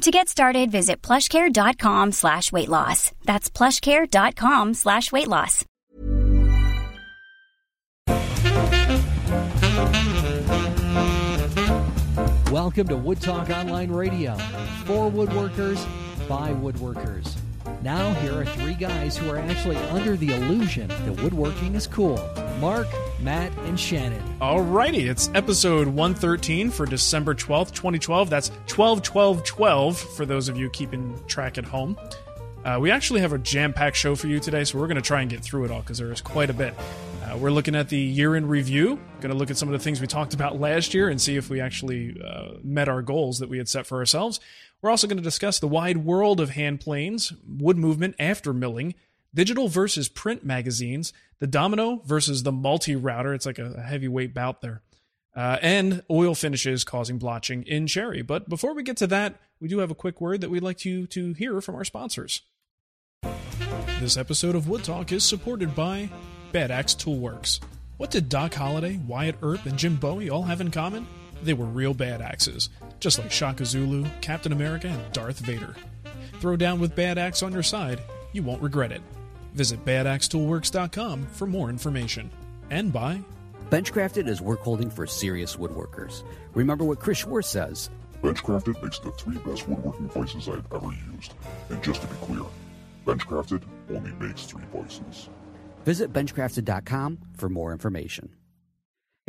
To get started, visit plushcare.com slash weight loss. That's plushcare.com slash weight loss. Welcome to Wood Talk Online Radio for woodworkers by woodworkers. Now, here are three guys who are actually under the illusion that woodworking is cool Mark, Matt, and Shannon. Alrighty, it's episode 113 for December 12th, 2012. That's 12 12 12 for those of you keeping track at home. Uh, we actually have a jam packed show for you today, so we're going to try and get through it all because there is quite a bit. Uh, we're looking at the year in review, going to look at some of the things we talked about last year and see if we actually uh, met our goals that we had set for ourselves. We're also going to discuss the wide world of hand planes, wood movement after milling, digital versus print magazines, the domino versus the multi router. It's like a, heavyweight bout there. Uh, and oil finishes causing blotching in cherry. But before we get to that, we do have a quick word that we'd like you to hear from our sponsors. This episode of Wood Talk is supported by Bad Axe Toolworks. What did Doc Holliday, Wyatt Earp, and Jim Bowie all have in common? They were real bad axes, just like Shaka Zulu, Captain America, and Darth Vader. Throw down with Bad Axe on your side, you won't regret it. Visit badaxetoolworks.com for more information. And by Benchcrafted is work holding for serious woodworkers. Remember what Chris Schwarz says. Benchcrafted makes the three best woodworking vises I've ever used. And just to be clear, Benchcrafted only makes three vises. Visit benchcrafted.com for more information.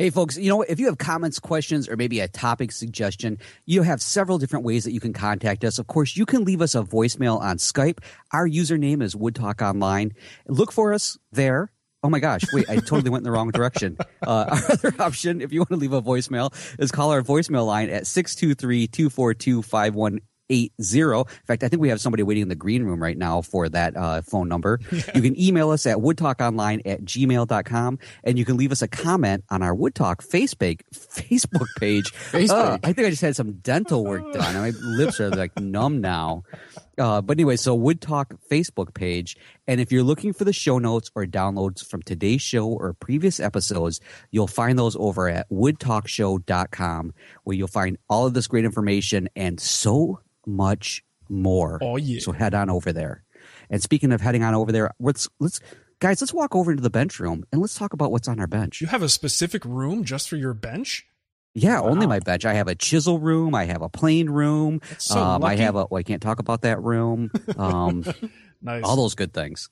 Hey, folks, you know, if you have comments, questions, or maybe a topic suggestion, you have several different ways that you can contact us. Of course, you can leave us a voicemail on Skype. Our username is Wood Talk Online. Look for us there. Oh my gosh, wait, I totally went in the wrong direction. Uh, our other option, if you want to leave a voicemail, is call our voicemail line at 623 242 eight zero. In fact, I think we have somebody waiting in the green room right now for that uh, phone number. Yeah. You can email us at woodtalkonline at gmail.com and you can leave us a comment on our Woodtalk Facebook Facebook page. Uh, I think I just had some dental work done. My lips are like numb now. Uh, but anyway, so Wood Talk Facebook page. And if you're looking for the show notes or downloads from today's show or previous episodes, you'll find those over at woodtalkshow.com, where you'll find all of this great information and so much more. Oh yeah! So head on over there. And speaking of heading on over there, let's let's guys, let's walk over into the bench room and let's talk about what's on our bench. You have a specific room just for your bench? Yeah, wow. only my bench. I have a chisel room. I have a plane room. So um, I have a. Well, I can't talk about that room. Um, nice. All those good things.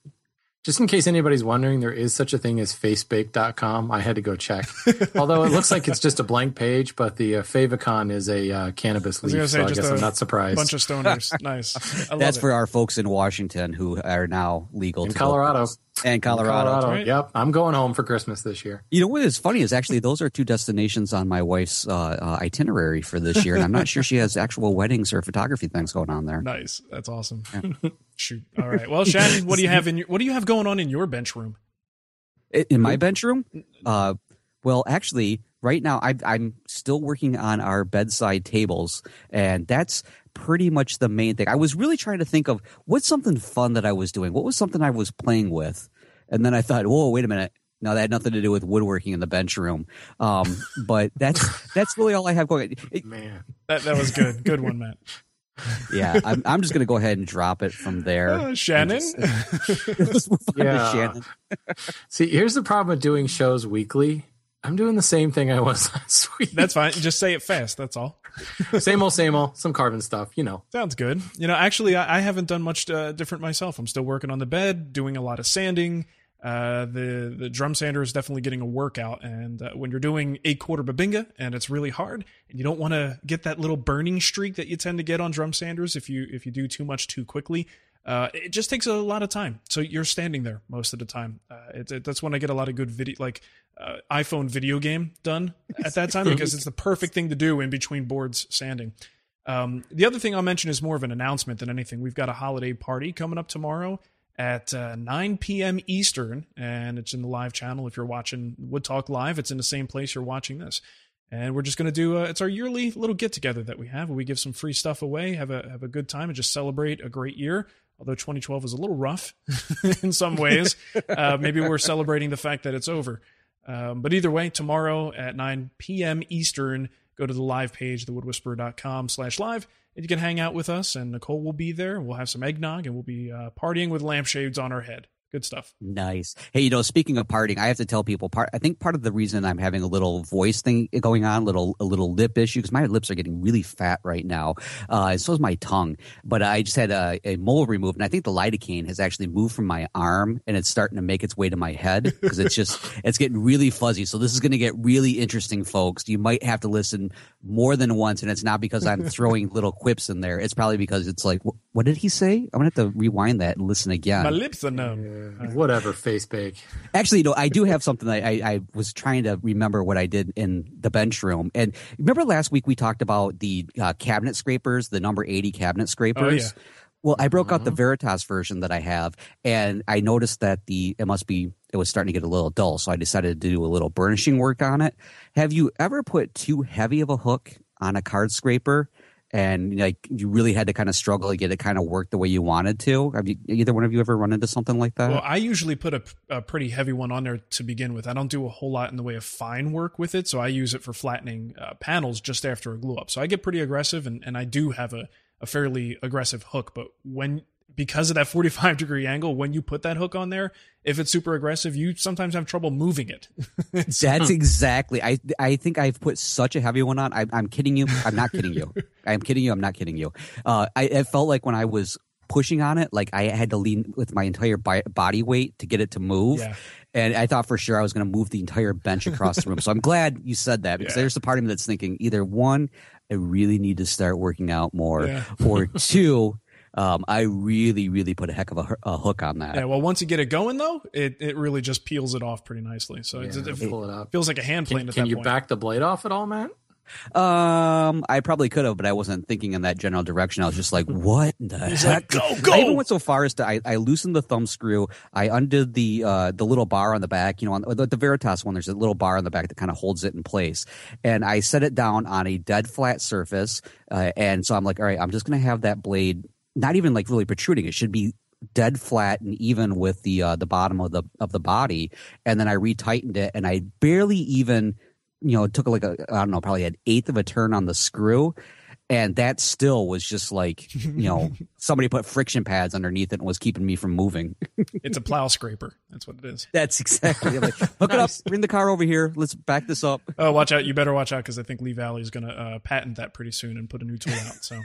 Just in case anybody's wondering, there is such a thing as facebake.com. I had to go check. Although it looks like it's just a blank page, but the uh, favicon is a uh, cannabis leaf, so I guess I'm not surprised. Bunch of stoners. nice. That's it. for our folks in Washington who are now legal in Colorado. And Colorado. Colorado. Right. Yep. I'm going home for Christmas this year. You know what is funny is actually those are two destinations on my wife's uh, uh, itinerary for this year. And I'm not sure she has actual weddings or photography things going on there. Nice. That's awesome. Yeah. Shoot. All right. Well, Shannon, what do you have in your, what do you have going on in your bench room? In my bench room? Uh, well, actually, right now I, I'm still working on our bedside tables, and that's pretty much the main thing. I was really trying to think of what's something fun that I was doing. What was something I was playing with? And then I thought, whoa, wait a minute. No, that had nothing to do with woodworking in the bench room. Um, but that's that's really all I have going. It, Man, That that was good. Good one, Matt. yeah, I'm, I'm just going to go ahead and drop it from there. Uh, Shannon. Let's move on to Yeah. Shannon. see, here's the problem with doing shows weekly. I'm doing the same thing I was last week. That's fine. Just say it fast. That's all. same old, same old. Some carbon stuff, you know. Sounds good. You know, actually, I, I haven't done much uh, different myself. I'm still working on the bed, doing a lot of sanding. Uh, the the drum sander is definitely getting a workout, and uh, when you're doing a quarter bubinga and it's really hard, and you don't want to get that little burning streak that you tend to get on drum sanders if you if you do too much too quickly. Uh, it just takes a lot of time. So you're standing there most of the time. Uh, it, it, that's when I get a lot of good video, like uh, iPhone video game done at that time because it's the perfect thing to do in between boards sanding. Um, the other thing I'll mention is more of an announcement than anything. We've got a holiday party coming up tomorrow at uh, 9 p.m. Eastern, and it's in the live channel. If you're watching Wood Talk Live, it's in the same place you're watching this. And we're just going to do uh, it's our yearly little get together that we have. Where we give some free stuff away, have a have a good time, and just celebrate a great year. Although 2012 was a little rough in some ways, uh, maybe we're celebrating the fact that it's over. Um, but either way, tomorrow at 9 p.m. Eastern, go to the live page, thewoodwhisperer.com slash live, and you can hang out with us, and Nicole will be there. We'll have some eggnog, and we'll be uh, partying with lampshades on our head. Good stuff. Nice. Hey, you know, speaking of partying, I have to tell people. Part I think part of the reason I'm having a little voice thing going on, little a little lip issue, because my lips are getting really fat right now. Uh, and so is my tongue. But I just had a, a mole removed, and I think the lidocaine has actually moved from my arm, and it's starting to make its way to my head because it's just it's getting really fuzzy. So this is going to get really interesting, folks. You might have to listen more than once, and it's not because I'm throwing little quips in there. It's probably because it's like, "Wh- what did he say? I'm gonna have to rewind that and listen again. My lips are numb. Whatever, face bake. Actually, know, I do have something that I, I was trying to remember what I did in the bench room. And remember last week we talked about the uh, cabinet scrapers, the number 80 cabinet scrapers? Well, I broke out the Veritas version that I have, and I noticed that the it must be it was starting to get a little dull, so I decided to do a little burnishing work on it. Have you ever put too heavy of a hook on a card scraper, and like you really had to kind of struggle to get it kind of work the way you wanted to? Have you either one of you ever run into something like that? Well, I usually put a, a pretty heavy one on there to begin with. I don't do a whole lot in the way of fine work with it, so I use it for flattening uh, panels just after a glue up. So I get pretty aggressive, and, and I do have a, a fairly aggressive hook. But when because of that 45 degree angle, when you put that hook on there, if it's super aggressive, you sometimes have trouble moving it. That's exactly. I I think I've put such a heavy one on. I, I'm kidding you. I'm not kidding you. I'm kidding you. I'm not kidding you. Uh, I it felt like when I was pushing on it, like I had to lean with my entire body weight to get it to move. Yeah. And I thought for sure I was going to move the entire bench across the room. So I'm glad you said that because Yeah. there's a part of me that's thinking either one, I really need to start working out more, Yeah. or two, um, I really, really put a heck of a, a hook on that. yeah, well, once you get it going, though, it, it really just peels it off pretty nicely. So Yeah, it, pull it up. feels like a hand plane Can, at can that you point. back the blade off at all, Matt? Um, I probably could have, but I wasn't thinking in that general direction. I was just like, "What the heck?" like, "Go, go!" I even went so far as to I, I loosened the thumb screw. I undid the uh the little bar on the back. You know, on the, the Veritas one, there's a little bar on the back that kind of holds it in place, and I set it down on a dead flat surface. Uh, and so I'm like, "All right, I'm just gonna have that blade not even like really protruding. It should be." dead flat and even with the uh, the bottom of the of the body and then I retightened it and I barely even you know, it took like a I don't know, probably an eighth of a turn on the screw. And that still was just like, you know, somebody put friction pads underneath it and was keeping me from moving. It's a plow scraper. That's what it is. That's exactly I'm like, hook it up, bring the car over here, let's back this up. Oh, watch out! You better watch out because I think Lee Valley is going to uh, patent that pretty soon and put a new tool out. So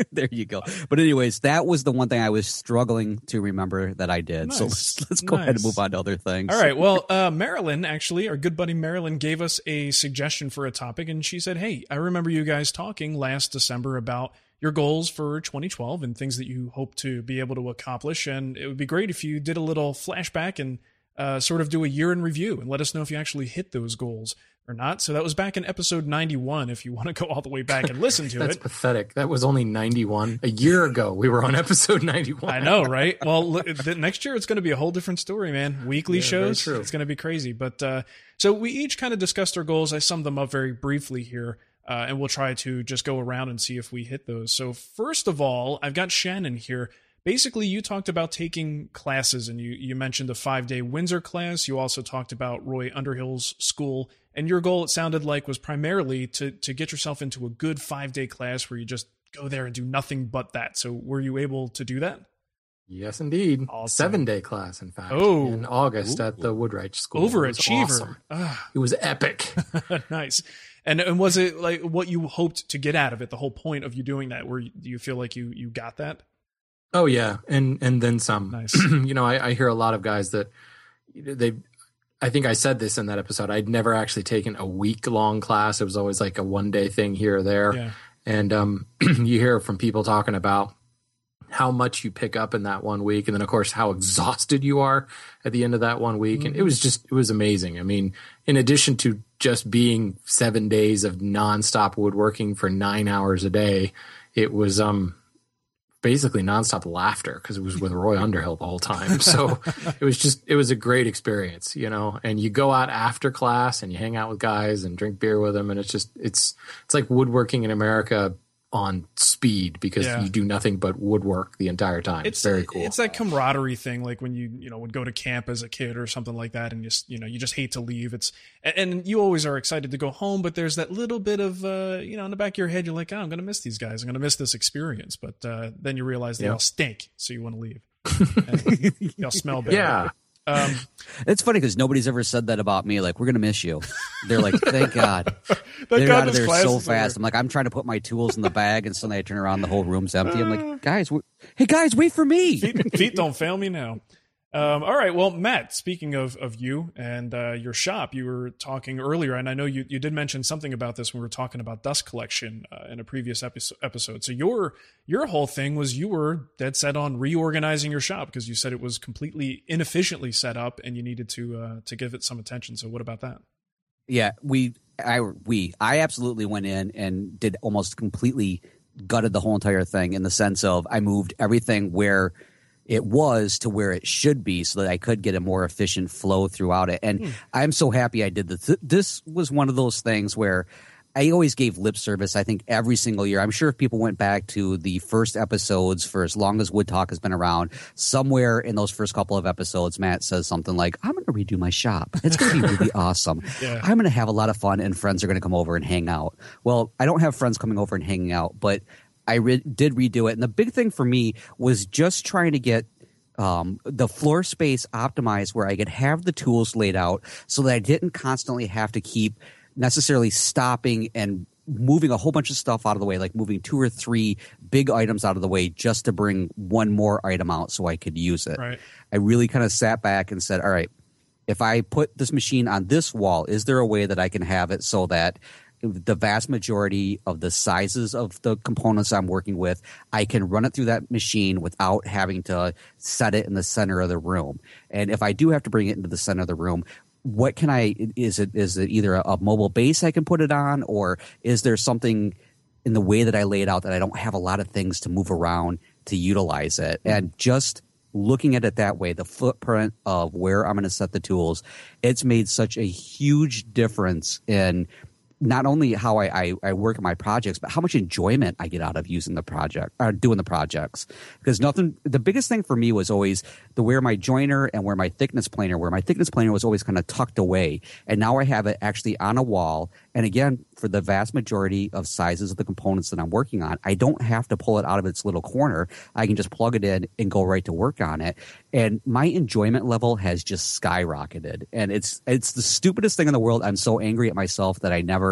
there you go. But anyways, that was the one thing I was struggling to remember that I did. So let's, let's go ahead and move on to other things. All right. Well, uh, Marilyn, actually, our good buddy Marilyn, gave us a suggestion for a topic, and she said, "Hey, I remember you guys talking last December about your goals for 2012 and things that you hope to be able to accomplish, and it would be great if you did a little flashback and uh, sort of do a year in review and let us know if you actually hit those goals or not." So that was back in episode 91. If you want to go all the way back and listen to That's it. That's pathetic. That was only 91. A year ago, we were on episode 91. I know, right? Well, the, next year it's going to be a whole different story, man. Weekly Yeah, shows, it's going to be crazy. But uh, so we each kind of discussed our goals. I summed them up very briefly here, uh, and we'll try to just go around and see if we hit those. So first of all, I've got Shannon here. Basically you talked about taking classes and you, you mentioned a five day Windsor class. You also talked about Roy Underhill's school. And your goal, it sounded like, was primarily to, to get yourself into a good five day class where you just go there and do nothing but that. So were you able to do that? Yes, indeed. Awesome. Seven day class, in fact. Oh. in August Ooh. at the Woodwright School. It was Overachiever. awesome. Ah, It was epic. nice. And and was it like what you hoped to get out of it? The whole point of you doing that, where you, do you feel like you you got that? Oh yeah, and and then some. Nice. you know, I, I hear a lot of guys that they. I think I said this in that episode. I'd never actually taken a week long class. It was always like a one day thing here or there. Yeah. And um, you hear from people talking about how much you pick up in that one week, and then of course how exhausted you are at the end of that one week. And it was just it was amazing. I mean, in addition to just being seven days of nonstop woodworking for nine hours a day, it was um basically nonstop laughter because it was with Roy Underhill the whole time. So it was just it was a great experience, you know. And you go out after class and you hang out with guys and drink beer with them, and it's just it's it's like woodworking in America on speed because Yeah. you do nothing but woodwork the entire time. It's, very cool. It's that camaraderie thing, like when you you know would go to camp as a kid or something like that, and just you know you just hate to leave. It's and- you always are excited to go home, but there's that little bit of uh, you know in the back of your head, you're like, oh, I'm gonna miss these guys, I'm gonna miss this experience, but uh, then you realize they Yeah. all stink, so you want to leave. They all smell bad. yeah. Um, It's funny because nobody's ever said that about me. Like, we're gonna miss you. They're like, thank God. They're God out of there so fast. I'm like, I'm trying to put my tools in the bag, and suddenly I turn around, the whole room's empty. I'm like, guys, hey guys, wait for me. feet, feet don't fail me now. Um, all right. Well, Matt, speaking of, of you and uh, your shop, you were talking earlier, and I know you, you did mention something about this when we were talking about dust collection uh, in a previous episode. So your your whole thing was you were dead set on reorganizing your shop because you said it was completely inefficiently set up and you needed to uh, to give it some attention. So what about that? Yeah, we, I, we, I absolutely went in and did almost completely gutted the whole entire thing in the sense of I moved everything where it was to where it should be so that I could get a more efficient flow throughout it. And hmm. I'm so happy I did this. This was one of those things where I always gave lip service, I think, every single year. I'm sure if people went back to the first episodes for as long as Wood Talk has been around, somewhere in those first couple of episodes, Matt says something like, I'm going to redo my shop. It's going to be really awesome. Yeah. I'm going to have a lot of fun and friends are going to come over and hang out. Well, I don't have friends coming over and hanging out, but I re- did redo it. And the big thing for me was just trying to get um, the floor space optimized where I could have the tools laid out so that I didn't constantly have to keep necessarily stopping and moving a whole bunch of stuff out of the way, like moving two or three big items out of the way just to bring one more item out so I could use it. Right. I really kind of sat back and said, all right, if I put this machine on this wall, is there a way that I can have it so that the vast majority of the sizes of the components I'm working with, I can run it through that machine without having to set it in the center of the room. And if I do have to bring it into the center of the room, what can I is it is it either a, mobile base I can put it on or is there something in the way that I lay it out that I don't have a lot of things to move around to utilize it. Mm-hmm. And just looking at it that way, the footprint of where I'm going to set the tools, it's made such a huge difference in not only how I, I, I work my projects, but how much enjoyment I get out of using the project or doing the projects. Because nothing, the biggest thing for me was always the where my joiner and where my thickness planer, where my thickness planer was always kind of tucked away. And now I have it actually on a wall. And again, for the vast majority of sizes of the components that I'm working on, I don't have to pull it out of its little corner. I can just plug it in and go right to work on it. And my enjoyment level has just skyrocketed. And it's it's the stupidest thing in the world. I'm so angry at myself that I never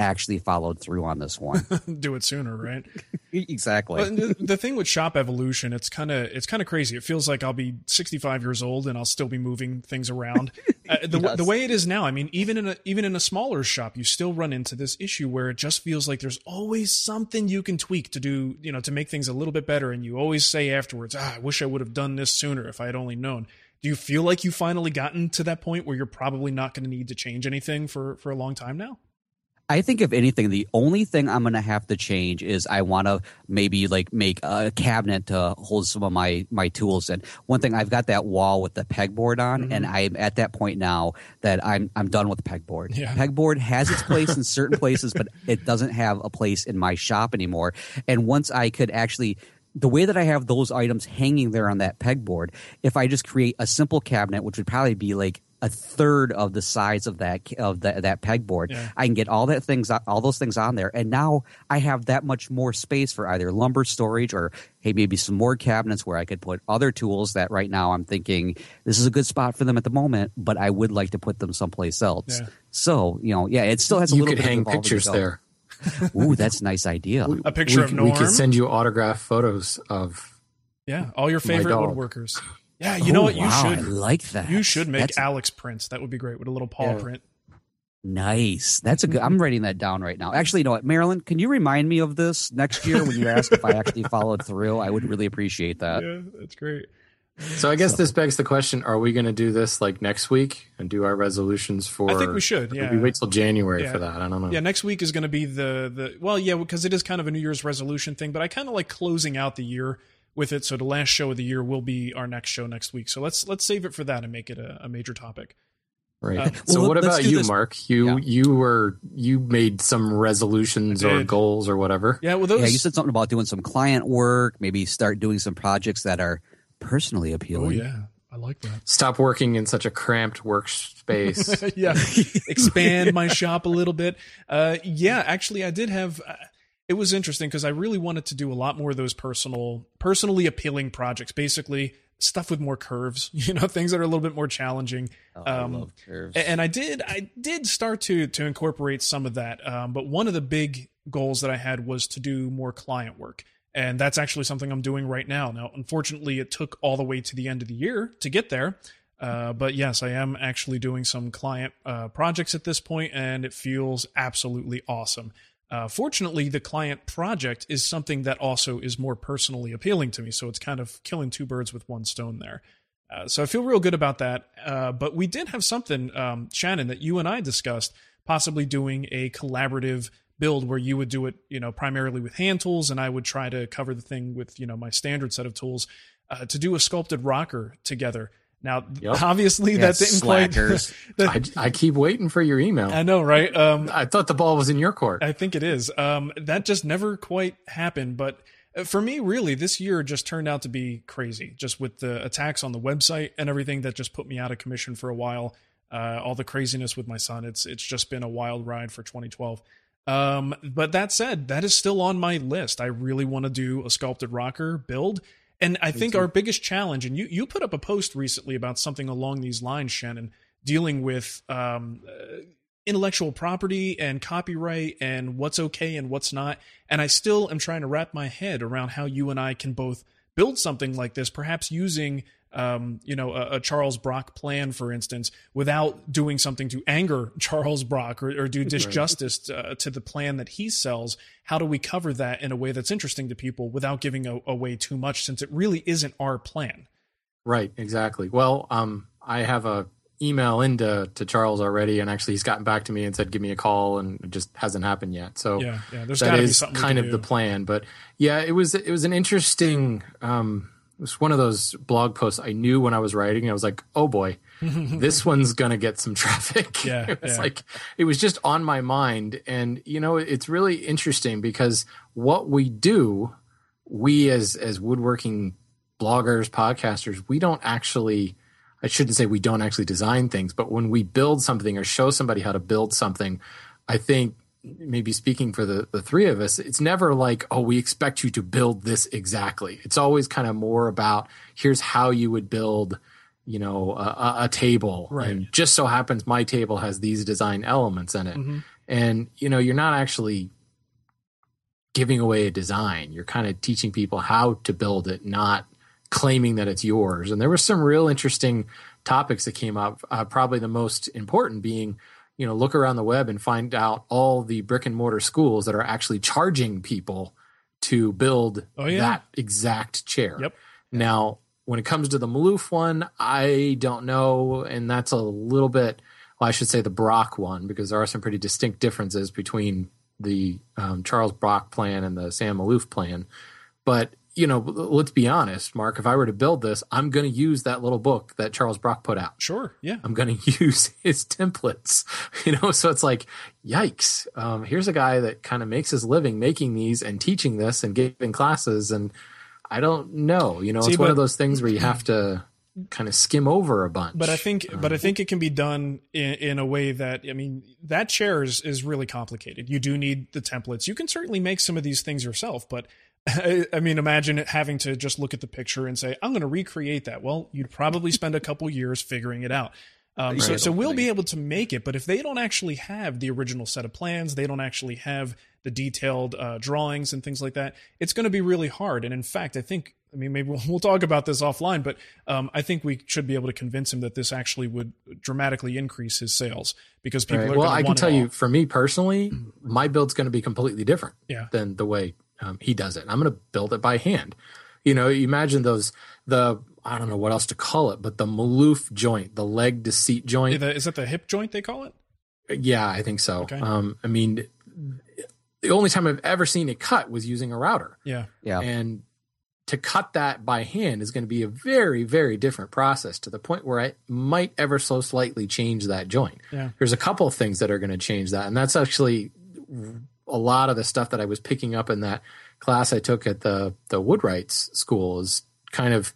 actually followed through on this one. Do it sooner, right? exactly. But the, the thing with shop evolution, it's kind of it's kind of crazy. It feels like I'll be 65 years old and I'll still be moving things around. Uh, the, Yes. the way it is now, I mean, even in a even in a smaller shop, you still run into this issue where it just feels like there's always something you can tweak to do, you know, to make things a little bit better. And you always say afterwards, "Ah, I wish I would have done this sooner if I had only known." Do you feel like you've finally gotten to that point where you're probably not going to need to change anything for for a long time now? I think if anything, the only thing I'm going to have to change is I want to maybe like make a cabinet to hold some of my my tools in. One thing I've got that wall with the pegboard on, and mm-hmm. I'm at that point now that I'm I'm done with pegboard. Yeah. Pegboard has its place in certain places, but it doesn't have a place in my shop anymore. And once I could actually the way that I have those items hanging there on that pegboard, if I just create a simple cabinet, which would probably be like a third of the size of that of the, that pegboard, Yeah. I can get all that things all those things on there, and now I have that much more space for either lumber storage or hey maybe some more cabinets where I could put other tools that right now I'm thinking this is a good spot for them at the moment, but I would like to put them someplace else. Yeah. So you know, yeah, it still has a you little could bit of hang evolving pictures go. there. Ooh, that's a nice idea. A picture we, of could- we could send you autograph photos of. yeah, all your favorite woodworkers. Yeah, you know Oh, what? You wow, should I like that. You should make That's Alex prints. That would be great with a little paw Yeah. print. nice. That's a good. I'm mm-hmm. writing that down right now. Actually, you know what, Marilyn? Can you remind me of this next year when you ask if I actually followed through? I would really appreciate that. yeah, that's great. So I guess this begs the question: Are we going to do this like next week and do our resolutions for? I think we should, yeah. We wait till January Yeah. for that. I don't know. Yeah, next week is going to be the the well, yeah, because it is kind of a New Year's resolution thing. But I kind of like closing out the year with it. So the last show of the year will be our next show next week. So let's let's save it for that and make it a, a major topic. Right. Uh, so well, what about you, this- Mark? You Yeah. you were you made some resolutions or goals or whatever. Yeah, well, those Yeah, you said something about doing some client work, maybe start doing some projects that are personally appealing. oh appealing. yeah, I like that. Stop working in such a cramped workspace. yeah, expand my shop a little bit. Uh, yeah, actually, I did have. Uh, it was interesting because I really wanted to do a lot more of those personal, personally appealing projects. Basically, stuff with more curves. You know, things that are a little bit more challenging. Oh, I Um, love curves. And I did, I did start to to incorporate some of that. Um, but one of the big goals that I had was to do more client work, and that's actually something I'm doing right now. Now, unfortunately, it took all the way to the end of the year to get there. Uh, but yes, I am actually doing some client uh, projects at this point, and it feels absolutely awesome. Uh, fortunately, the client project is something that also is more personally appealing to me, so it's kind of killing two birds with one stone there. Uh, so I feel real good about that. Uh, but we did have something, um, Shannon, that you and I discussed, possibly doing a collaborative build where you would do it, you know, primarily with hand tools, and I would try to cover the thing with, you know, my standard set of tools uh, to do a sculpted rocker together. Now, Yep. obviously, Yeah, that didn't slackers. quite. I, I keep waiting for your email. I know, right? Um, I thought the ball was in your court. I think it is. Um, that just never quite happened. But uh, for me, really, this year just turned out to be crazy. Just with the attacks on the website and everything that just put me out of commission for a while. Uh, all the craziness with my son. It's it's just been a wild ride for 2012. Um, but that said, that is still on my list. I really want to do a sculpted rocker build. And I think our biggest challenge, and you, you put up a post recently about something along these lines, Shannon, dealing with um, uh, intellectual property and copyright and what's okay and what's not. And I still am trying to wrap my head around how you and I can both build something like this, perhaps using um, you know, a, a Charles Brock plan, for instance, without doing something to anger Charles Brock or, or do disjustice uh, to the plan that he sells. How do we cover that in a way that's interesting to people without giving a, away too much, since it really isn't our plan? Right, exactly. Well, um, I have a email into to Charles already, and actually he's gotten back to me and said, "Give me a call," and it just hasn't happened yet. So Yeah, yeah. There's that got to be something kind of do. the plan. But yeah, it was it was an interesting. Um, it was one of those blog posts I knew when I was writing. I was like, "Oh boy, this one's gonna get some traffic." Yeah, it was yeah. like it was just on my mind, and you know, it's really interesting because what we do, we as as woodworking bloggers, podcasters, we don't actually. I shouldn't say we don't actually design things, but when we build something or show somebody how to build something, I think maybe speaking for the, the three of us, it's never like, oh, we expect you to build this exactly. It's always kind of more about here's how you would build, you know, a, a- table. Right. And just so happens my table has these design elements in it. Mhm. And, you know, you're not actually giving away a design. You're kind of teaching people how to build it, not claiming that it's yours. And there were some real interesting topics that came up. Uh, probably the most important being, you know, look around the web and find out all the brick and mortar schools that are actually charging people to build Oh, yeah. that exact chair. Yep. Now, when it comes to the Maloof one, I don't know, and that's a little bit. Well, I should say the Brock one because there are some pretty distinct differences between the um, Charles Brock plan and the Sam Maloof plan. But you know, let's be honest, Mark. If I were to build this, I'm going to use that little book that Charles Brock put out. Sure. Yeah. I'm going to use his templates, you know. So it's like, yikes! Um, here's a guy that kind of makes his living making these and teaching this and giving classes, and I don't know. You know, See, it's one of those things where you have to kind of skim over a bunch. But I think, but I think it can be done in, in a way that I mean that chair is is really complicated. You do need the templates. You can certainly make some of these things yourself, but I, I mean, imagine it having to just look at the picture and say, "I'm going to recreate that." Well, you'd probably spend a couple years figuring it out. Um, so, Right. so we'll be able to make it, but if they don't actually have the original set of plans, they don't actually have the detailed uh, drawings and things like that, it's going to be really hard. And in fact, I think, I mean, maybe we'll, we'll talk about this offline, but um, I think we should be able to convince him that this actually would dramatically increase his sales because people Right. well, I can tell you, for me personally, my build's going to be completely different Yeah. than the way um, he does it. I'm going to build it by hand. You know, you imagine those the I don't know what else to call it, but the Maloof joint, the leg to seat joint. The- is that the hip joint they call it? Yeah, I think so. Okay. Um, I mean, the only time I've ever seen it cut was using a router, Yeah. Yeah. and to cut that by hand is going to be a very, very different process to the point where I might ever so slightly change that joint. Yeah. There's a couple of things that are going to change that, and that's actually a lot of the stuff that I was picking up in that class I took at the the Woodwrights school is kind of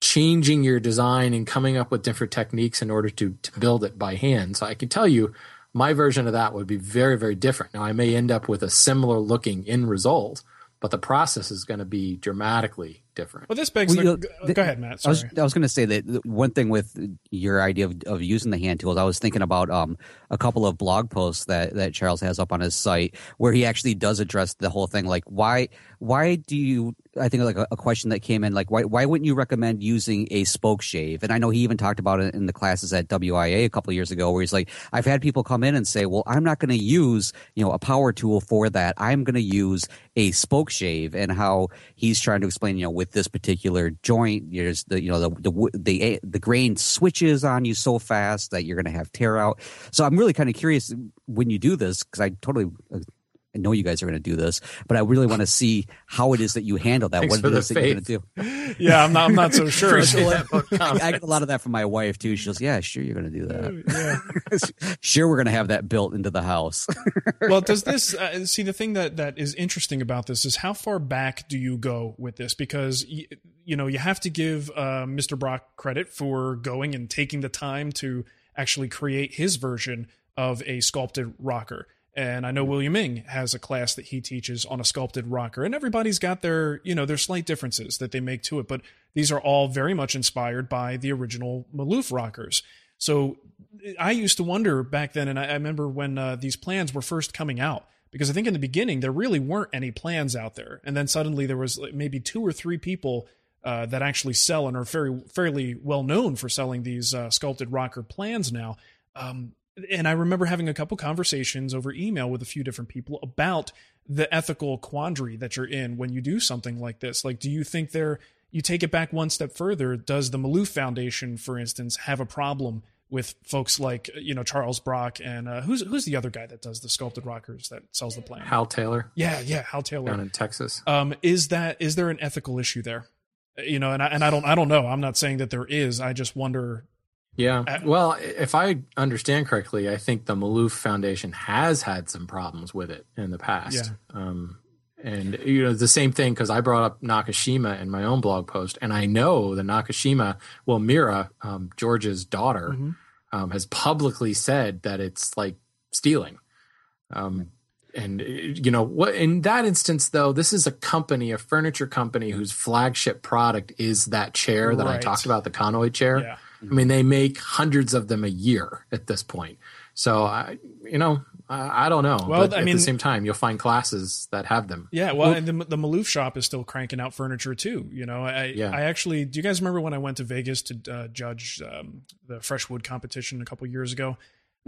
changing your design and coming up with different techniques in order to to build it by hand. So I can tell you my version of that would be very very different. Now I may end up with a similar looking end result, but the process is going to be dramatically different. Well, this begs. Well, the, you know, go ahead, Matt. I was Sorry. I was going to say that one thing with your idea of, of using the hand tools, I was thinking about um, a couple of blog posts that, that Charles has up on his site where he actually does address the whole thing. Like, why why do you? I think like a, a question that came in, like why why wouldn't you recommend using a spoke shave? And I know he even talked about it in the classes at WIA a couple of years ago, where he's like, I've had people come in and say, well, I'm not going to use you know a power tool for that. I'm going to use a spoke shave, and how he's trying to explain, you know, with this particular joint, there's the you know the the the, eh, the grain switches on you so fast that you're going to have tear out. So I'm really kind of curious when you do this because I totally. Uh, I know you guys are going to do this, but I really want to see how it is that you handle that. Thanks what it the that you're going to do. yeah, I'm not. I'm not so sure. Appreciate that vote of I get a lot of that from my wife too. She goes, "Yeah, sure, you're going to do that. yeah. sure, we're going to have that built into the house." well, does this uh, see the thing that that is interesting about this is how far back do you go with this? Because y- you know you have to give uh, Mr. Brock credit for going and taking the time to actually create his version of a sculpted rocker. And I know William Ng has a class that he teaches on a sculpted rocker, and everybody's got their you know their slight differences that they make to it, but these are all very much inspired by the original Maloof rockers. So I used to wonder back then, and I, I remember when uh, these plans were first coming out, because I think in the beginning there really weren't any plans out there, and then suddenly there was maybe two or three people uh, that actually sell and are very fairly well known for selling these uh, sculpted rocker plans now. Um, and I remember having a couple conversations over email with a few different people about the ethical quandary that you're in when you do something like this. Like, do you think there? You take it back one step further. Does the Maloof Foundation, for instance, have a problem with folks like you know Charles Brock and uh, who's who's the other guy that does the sculpted rockers that sells the plan? Hal Taylor Yeah, yeah, Hal Taylor. down in Texas. Um, is that is there an ethical issue there? You know, and I, and I don't I don't know. I'm not saying that there is. I just wonder. Yeah. Uh, Well, if I understand correctly, I think the Maloof Foundation has had some problems with it in the past. Yeah. Um, and you know the same thing because I brought up Nakashima in my own blog post, and I know that Nakashima, well, Mira, um, George's daughter, Mhm. um, has publicly said that it's like stealing. Um, and uh, you know what? In that instance, though, this is a company, a furniture company, whose flagship product is that chair that I talked about, the Conoid chair. Yeah. I mean, they make hundreds of them a year at this point. So I, you know, I, I don't know. Well, but I at mean- the same time, you'll find classes that have them. Yeah, well, and the the Maloof shop is still cranking out furniture too. You know, I Yeah. I actually do you guys remember when I went to Vegas to uh, judge um, the Freshwood competition a couple years ago?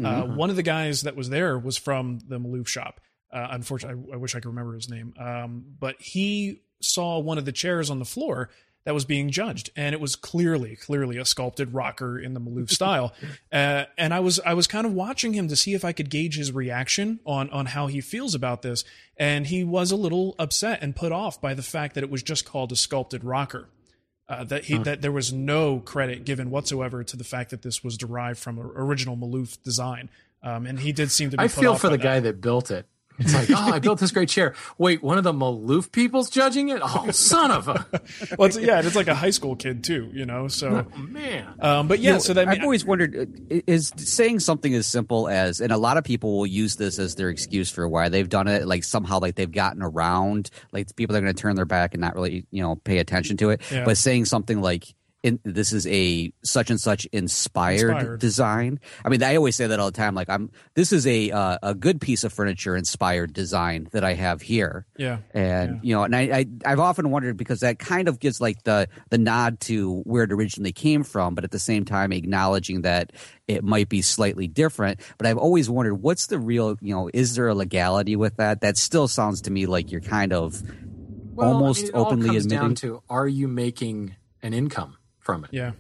Uh, one of the guys that was there was from the Maloof shop. Uh, unfortunately, I, I wish I could remember his name. Um, but he saw one of the chairs on the floor that was being judged, and it was clearly, clearly a sculpted rocker in the Maloof style. Uh, and I was, I was kind of watching him to see if I could gauge his reaction on on how he feels about this. And he was a little upset and put off by the fact that it was just called a sculpted rocker. Uh, that he that there was no credit given whatsoever to the fact that this was derived from an original Maloof design. Um, and he did seem to be. I put feel off for the guy that built it It's like, oh, I built this great chair. Wait, one of the Maloof people's judging it? Oh, son of a. well, it's, yeah, it's like a high school kid too, you know. So, oh, man. Um, but yeah, You know, so that I've always wondered uh, is saying something as simple as, and a lot of people will use this as their excuse for why they've done it. Like somehow, like they've gotten around, like people are going to turn their back and not really, you know, pay attention to it. Yeah. But saying something like. In, this is a such and such inspired, Inspired. design. I mean, I always say that all the time. Like, I'm. This is a uh, a good piece of furniture inspired design that I have here. yeah, And you know, and I, I I've often wondered because that kind of gives like the the nod to where it originally came from, but at the same time acknowledging that it might be slightly different. But I've always wondered what's the real you know is there a legality with that? That still sounds to me like you're kind of Well, I almost mean, it all openly comes admitting. down to are you making an income from it? yeah,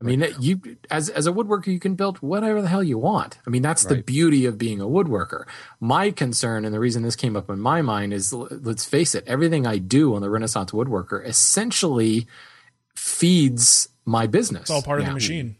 I mean, you as as a woodworker, you can build whatever the hell you want. I mean, that's the beauty of being a woodworker. My concern, and the reason this came up in my mind, is let's face it, everything I do on the Renaissance Woodworker essentially feeds my business. it's all part of the machine.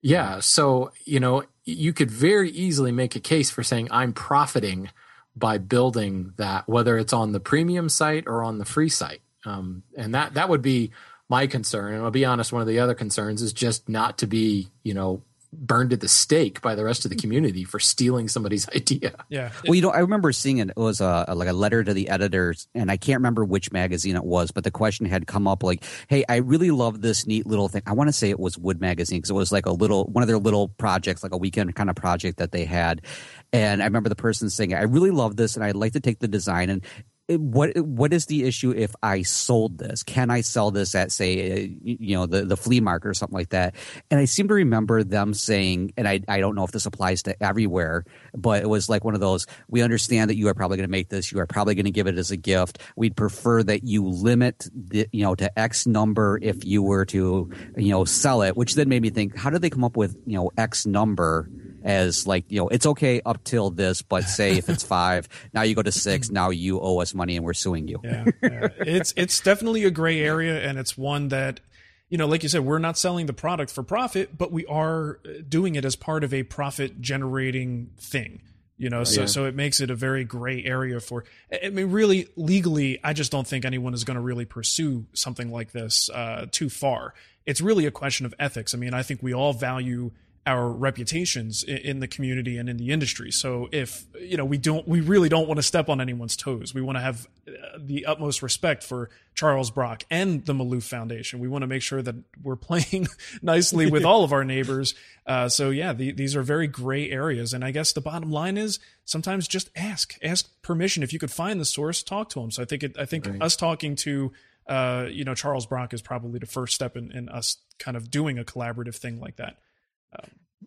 Yeah. So, you know, you could very easily make a case for saying I'm profiting by building that, whether it's on the premium site or on the free site. Um, and that, that would be my concern. And I'll be honest, one of the other concerns is just not to be, you know, burned at the stake by the rest of the mm-hmm. community for stealing somebody's idea. Yeah, Well, you know, I remember seeing it. It was a, a- like a letter to the editors, and I can't remember which magazine it was, but the question had come up like, "Hey, I really love this neat little thing." I want to say it was Wood Magazine because it was like a little one of their little projects, like a weekend kind of project that they had. And I remember the person saying, "I really love this, and I'd like to take the design and." What what is the issue if I sold this? Can I sell this at say uh, you know the the flea market or something like that? And I seem to remember them saying, and I I don't know if this applies to everywhere, but it was like one of those. We understand that you are probably going to make this. You are probably going to give it as a gift. We'd prefer that you limit the you know to X number if you were to you know sell it. Which then made me think, how did they come up with you know X number? As like you know, it's okay up till this, but say if it's five, now you go to six. Now you owe us money and we're suing you. yeah, yeah. it's it's definitely a gray area, and it's one that you know, like you said, we're not selling the product for profit, but we are uh, doing it as part of a profit generating thing. You know, so Yeah. so it makes it a very gray area for. I I mean, really, legally, I just don't think anyone is going to really pursue something like this uh, too far. It's really a question of ethics. I mean, I think we all value our reputations in the community and in the industry. So if you know we don't, we really don't want to step on anyone's toes. We want to have uh, the utmost respect for Charles Brock and the Maloof Foundation. We want to make sure that we're playing nicely with all of our neighbors. Uh, so yeah, the, these are very gray areas. And I guess the bottom line is sometimes just ask, ask permission. If you could find the source, talk to them. So I think it, I think us talking to uh, you know Charles Brock is probably the first step in, in us kind of doing a collaborative thing like that.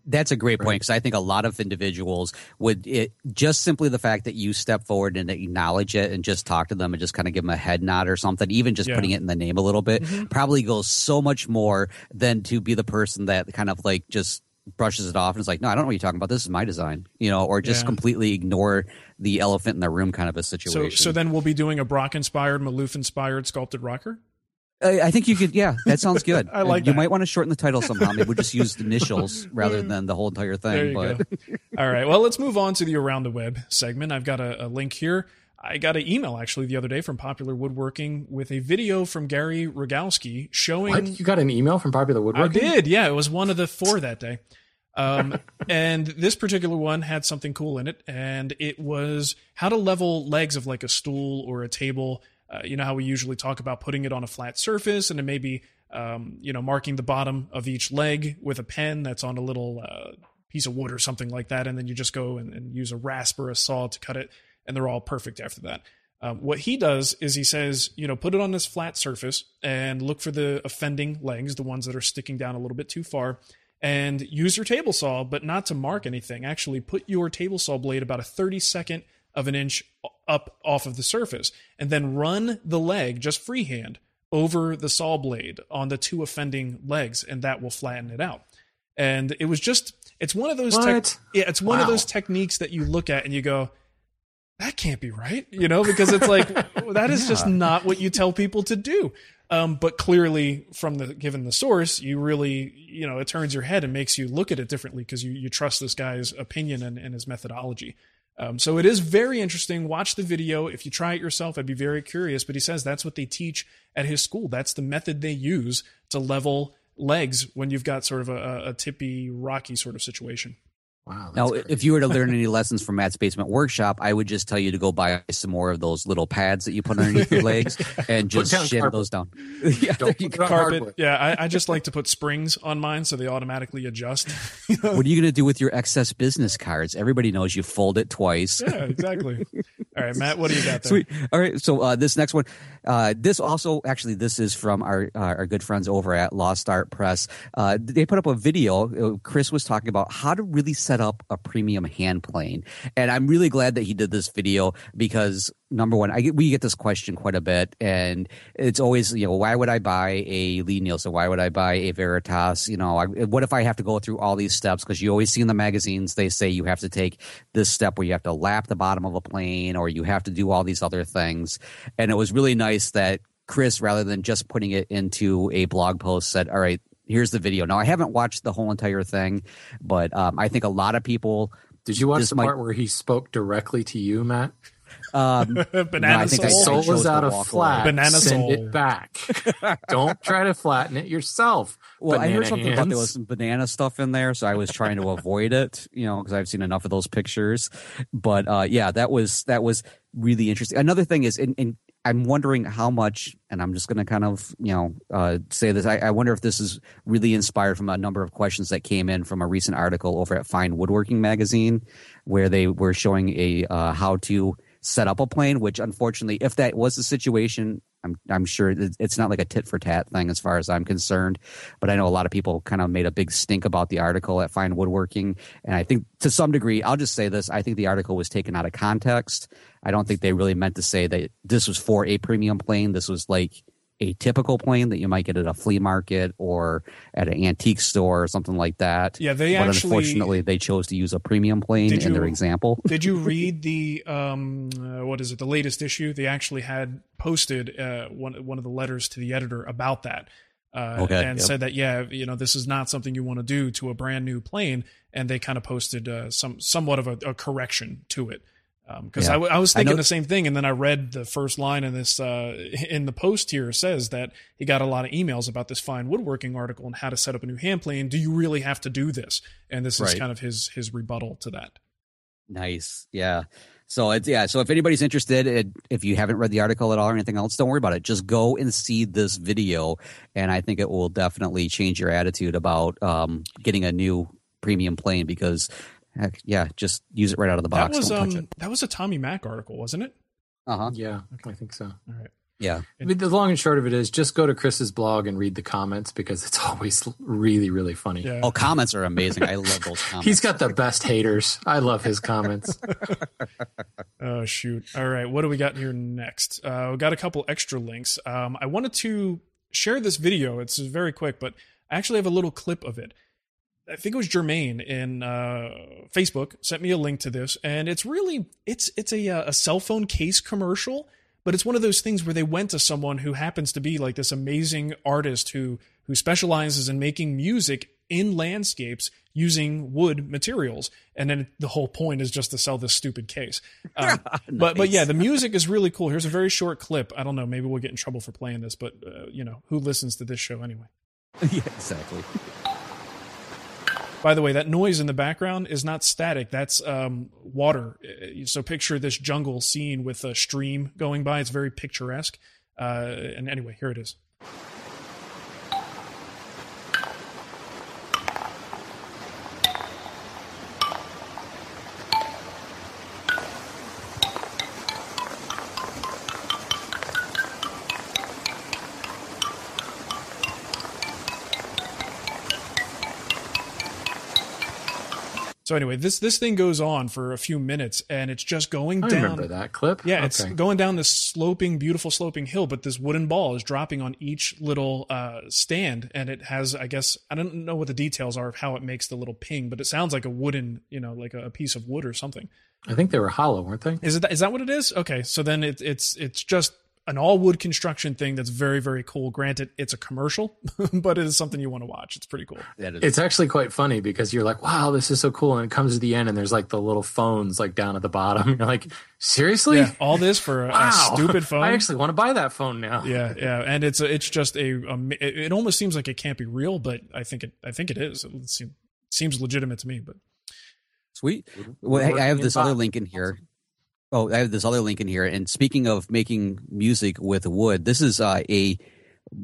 That's a great point because I think a lot of individuals would it just simply the fact that you step forward and acknowledge it and just talk to them and just kind of give them a head nod or something, even just Yeah. putting it in the name a little bit, mm-hmm. probably goes so much more than to be the person that kind of like just brushes it off and is like, no, I don't know what you're talking about. This is my design, you know, or just Yeah. completely ignore the elephant in the room kind of a So situation. so then we'll be doing a Brock inspired, Maloof inspired sculpted rocker. I, I think you could, yeah, that sounds good. I like You that. might want to shorten the title somehow. Maybe we'll just use the initials rather than the whole entire thing. There you but go. All right. Well, let's move on to the around the web segment. I've got a, a link here. I got an email actually the other day from Popular Woodworking with a video from Gary Rogowski showing. What? You got an email from Popular Woodworking? I did. Yeah, it was one of the four that day. Um, and this particular one had something cool in it, and it was how to level legs of like a stool or a table. Uh, you know how we usually talk about putting it on a flat surface, and then maybe um, you know marking the bottom of each leg with a pen that's on a little uh, piece of wood or something like that, and then you just go and, and use a rasp or a saw to cut it, and they're all perfect after that. Um, what he does is he says, you know, put it on this flat surface and look for the offending legs, the ones that are sticking down a little bit too far, and use your table saw, but not to mark anything. Actually, put your table saw blade about a 32nd of an inch up off of the surface, and then run the leg just freehand over the saw blade on the two offending legs, and that will flatten it out. And it was just, it's one of those, yeah, it's one of those techniques that you look at and you go, that can't be right, you know, because it's like that is just not what you tell people to do. Um, but clearly, from the given the source, you really, you know, it turns your head and makes you look at it differently because you you trust this guy's opinion and, and his methodology. Um, so it is very interesting. Watch the video. If you try it yourself, I'd be very curious. But he says that's what they teach at his school. That's the method they use to level legs when you've got sort of a, a tippy, rocky sort of situation. Wow. Now, if you were to learn any lessons from Matt's Basement Workshop, I would just tell you to go buy some more of those little pads that you put underneath your legs and just down shim carpet. those down. yeah, Don't you put go. it on Carpet. hardwood. Yeah, I, I just like to put springs on mine so they automatically adjust. What are you going to do with your excess business cards? Everybody knows you fold it twice. yeah, exactly. All right, Matt, what do you got there? Sweet. All right. So uh, this next one, uh, this also actually this is from our uh, our good friends over at Lost Art Press. Uh, they put up a video. uh, Chris was talking about how to really set up a premium hand plane, and I'm really glad that he did this video because number one, I get, we get this question quite a bit, and it's always you know why would I buy a Lie-Nielsen? Why would I buy a Veritas? You know, I, what if I have to go through all these steps? Because you always see in the magazines they say you have to take this step where you have to lap the bottom of a plane or you have to do all these other things. And it was really nice that Chris, rather than just putting it into a blog post, said, "All right." Here's the video. Now I haven't watched the whole entire thing, but um, I think a lot of people Did you watch the might- part where he spoke directly to you, Matt? um, Banana I think I- sole. I Sole is out of flat. away. Banana Send sole. it back. Don't try to flatten it yourself. Well, I heard Banana something about there was some banana stuff in there, so I was trying to avoid it, you know, because I've seen enough of those pictures. But uh, yeah, that was that was really interesting. Another thing is, and, and I'm wondering how much, and I'm just going to kind of you know uh, say this. I, I wonder if this is really inspired from a number of questions that came in from a recent article over at Fine Woodworking magazine, where they were showing a uh, how to set up a plane. Which unfortunately, if that was the situation. I'm, I'm sure it's not like a tit for tat thing as far as I'm concerned but I know a lot of people kind of made a big stink about the article at Fine Woodworking. And I think to some degree, I'll just say this I think the article was taken out of context. I don't think they really meant to say that this was for a premium plane. This was like a typical plane that you might get at a flea market or at an antique store or something like that. Yeah, they but actually- unfortunately, they chose to use a premium plane in their example. Did you read the um, uh, what is it? The latest issue. They actually had posted uh, one one of the letters to the editor about that, uh, Okay, and yep. said that yeah, you know, this is not something you want to do to a brand new plane, and they kind of posted uh, some somewhat of a, a correction to it. Because Yeah. I, w- I was I thinking know- the same thing, and then I read the first line in this uh, in the post here says that he got a lot of emails about this fine woodworking article and how to set up a new hand plane. Do you really have to do this? And this is kind of his his rebuttal to that. Nice. Yeah. So it's yeah. So if anybody's interested, it, if you haven't read the article at all or anything else, don't worry about it. Just go and see this video, and I think it will definitely change your attitude about um, getting a new premium plane because, heck, yeah, just use it right out of the That box. was don't touch um it. that was a Tommy Mac article, wasn't it? Uh huh. Yeah, I think so. All right. Yeah. I mean, the long and short of it is just go to Chris's blog and read the comments because it's always really, really funny. Yeah. Oh, comments are amazing. I love those comments. He's got the best haters. I love his comments. Oh shoot! All right, what do we got here next? Uh, we got a couple extra links. Um, I wanted to share this video. It's very quick, but I actually have a little clip of it. I think it was Jermaine in uh, Facebook sent me a link to this, and it's really it's it's a uh, a cell phone case commercial, but it's one of those things where they went to someone who happens to be like this amazing artist who who specializes in making music in landscapes using wood materials, and then the whole point is just to sell this stupid case. Um, But but yeah, the music is really cool. Here's a very short clip. I don't know, maybe we'll get in trouble for playing this, but uh, you know who listens to this show anyway. yeah, exactly. By the way, that noise in the background is not static. That's um, water. So picture this jungle scene with a stream going by. It's very picturesque. Uh, and anyway, here it is. So anyway, this this thing goes on for a few minutes, and it's just going I down. remember that clip. Yeah, it's going down this sloping, beautiful sloping hill, but this wooden ball is dropping on each little uh, stand, and it has, I guess, I don't know what the details are of how it makes the little ping, but it sounds like a wooden, you know, like a, a piece of wood or something. I think they were hollow, weren't they? Is it is that what it is? Okay, so then it, it's it's just an all wood construction thing that's very very cool. Granted, it's a commercial, but it is something you want to watch. It's pretty cool. It's actually quite funny because you're like, wow, this is so cool, and it comes to the end, and there's like the little phones like down at the bottom. You're like, seriously? Yeah, all this for a, Wow. a stupid phone. I actually want to buy that phone now. yeah, yeah, and it's a, it's just a, a it, it almost seems like it can't be real, but I think it I think it is. It seems, seems legitimate to me, but Sweet. Well, hey, I have this other link in here. Oh, I have this other link in here. And speaking of making music with wood, this is uh, a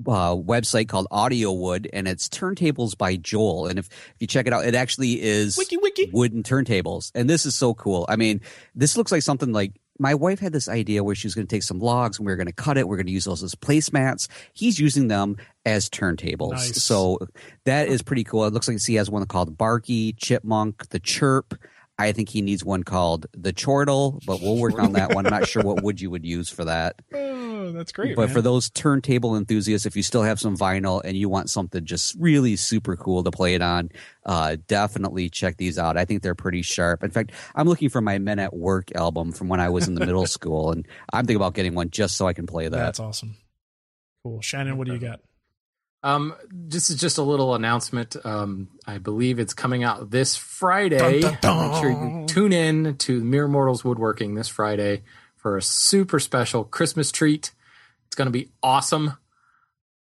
uh, website called Audio Wood, and it's turntables by Joel. And if, if you check it out, it actually is wiki wiki. wooden turntables. And this is so cool. I mean, this looks like something like my wife had this idea where she was going to take some logs and we were going to cut it. We're going to use those as placemats. He's using them as turntables. Nice. So that is pretty cool. It looks like he has one called Barky, Chipmunk, the Chirp. I think he needs one called the Chortle, but we'll work on that one. I'm not sure what wood you would use for that. Oh, that's great. But man. for those turntable enthusiasts, if you still have some vinyl and you want something just really super cool to play it on, uh, definitely check these out. I think they're pretty sharp. In fact, I'm looking for my Men at Work album from when I was in the middle school, and I'm thinking about getting one just so I can play that. that's awesome. Cool, Shannon. What do you got? Um, this is just a little announcement. Um, I believe it's coming out this Friday. Dun, dun, dun. Make sure you tune in to Mere Mortals Woodworking this Friday for a super special Christmas treat. It's going to be awesome.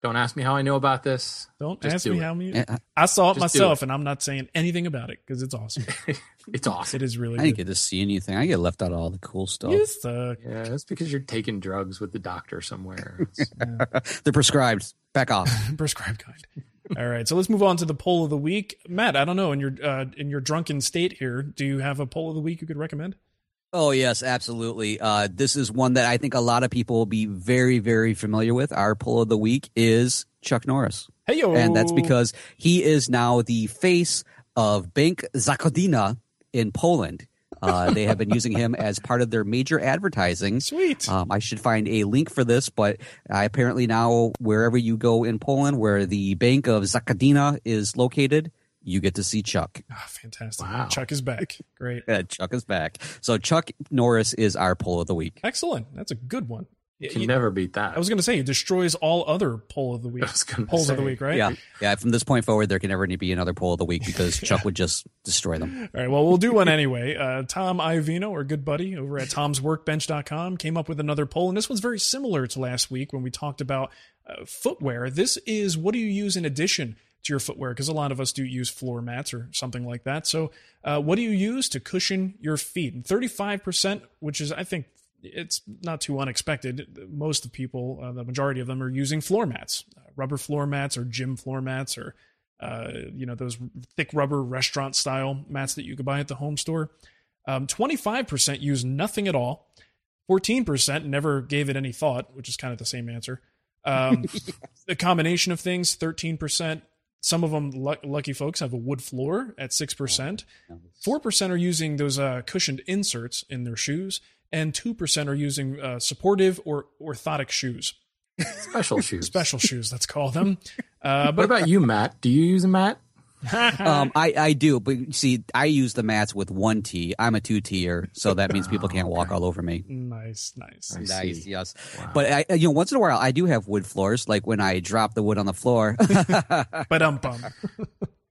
Don't ask me how I know about this. Don't Just ask do me it. how many. Yeah, I saw it Just myself, it. and I'm not saying anything about it because it's awesome. It's awesome. it is really I didn't good. get to see anything. I get left out of all the cool stuff. You suck. Yeah, that's because you're taking drugs with the doctor somewhere. It's- They're prescribed. Back off. prescribed kind. All right, so let's move on to the poll of the week. Matt, I don't know in your uh, in your drunken state here, do you have a poll of the week you could recommend? Oh yes, absolutely. Uh, this is one that I think a lot of people will be very, very familiar with. Our pull of the week is Chuck Norris, Hey yo, and that's because he is now the face of Bank Zakładina in Poland. Uh, they have been using him as part of their major advertising. sweet. Um, I should find a link for this, but uh, apparently now wherever you go in Poland, where the Bank of Zakładina is located, you get to see Chuck. Ah, fantastic. Wow. Chuck is back. Great. Uh, Chuck is back. So Chuck Norris is our poll of the week. Excellent. That's a good one. you can y- never beat that. I was going to say it destroys all other poll of the week. I was Polls of the week, right? Yeah, yeah. From this point forward, there can never be another poll of the week because Chuck would just destroy them. All right, well, we'll do one anyway. Uh, Tom Iovino, our good buddy over at tomsworkbench.com, came up with another poll, and this one's very similar to last week when we talked about uh, footwear. This is what do you use in addition to your footwear? Because a lot of us do use floor mats or something like that. So, uh, what do you use to cushion your feet? And 35%, which is, I think, it's not too unexpected. Most of people, uh, the majority of them, are using floor mats, uh, rubber floor mats or gym floor mats or uh, you know those thick rubber restaurant style mats that you could buy at the home store. Um, 25% use nothing at all. 14% never gave it any thought, which is kind of the same answer. Um, A combination of things, 13%. Some of them, lu- lucky folks, have a wood floor at 6%. 4% are using those uh, cushioned inserts in their shoes. And 2% are using uh, supportive or orthotic shoes. Special shoes. Special shoes, let's call them. Uh, What about you, Matt? Do you use a mat? Um, I, I do, but see, I use the mats with one T. I'm a two tier, so that means people can't walk all over me. Nice, nice. I Nice, see. yes. Wow. But I, you know, once in a while, I do have wood floors, like when I drop the wood on the floor. But um bum.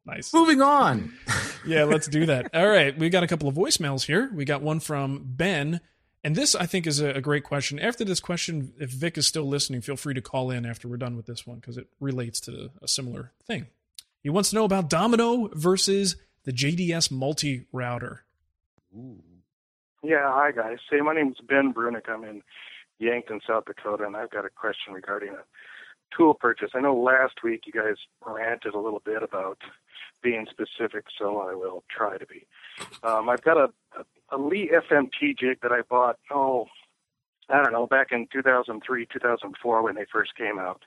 nice. Moving on. Yeah, let's do that. All right, we got a couple of voicemails here. We got one from Ben, and this I think is a, a great question. After this question, if Vic is still listening, feel free to call in after we're done with this one because it relates to a similar thing. He wants to know about Domino versus the JDS multi router. Yeah, hi guys. Say, my name's Ben Brunick. I'm in Yankton, South Dakota, and I've got a question regarding a tool purchase. I know last week you guys ranted a little bit about being specific, so I will try to be. Um, I've got a, a, a Leigh FMT jig that I bought, oh, I don't know, back in 2003, 2004 when they first came out.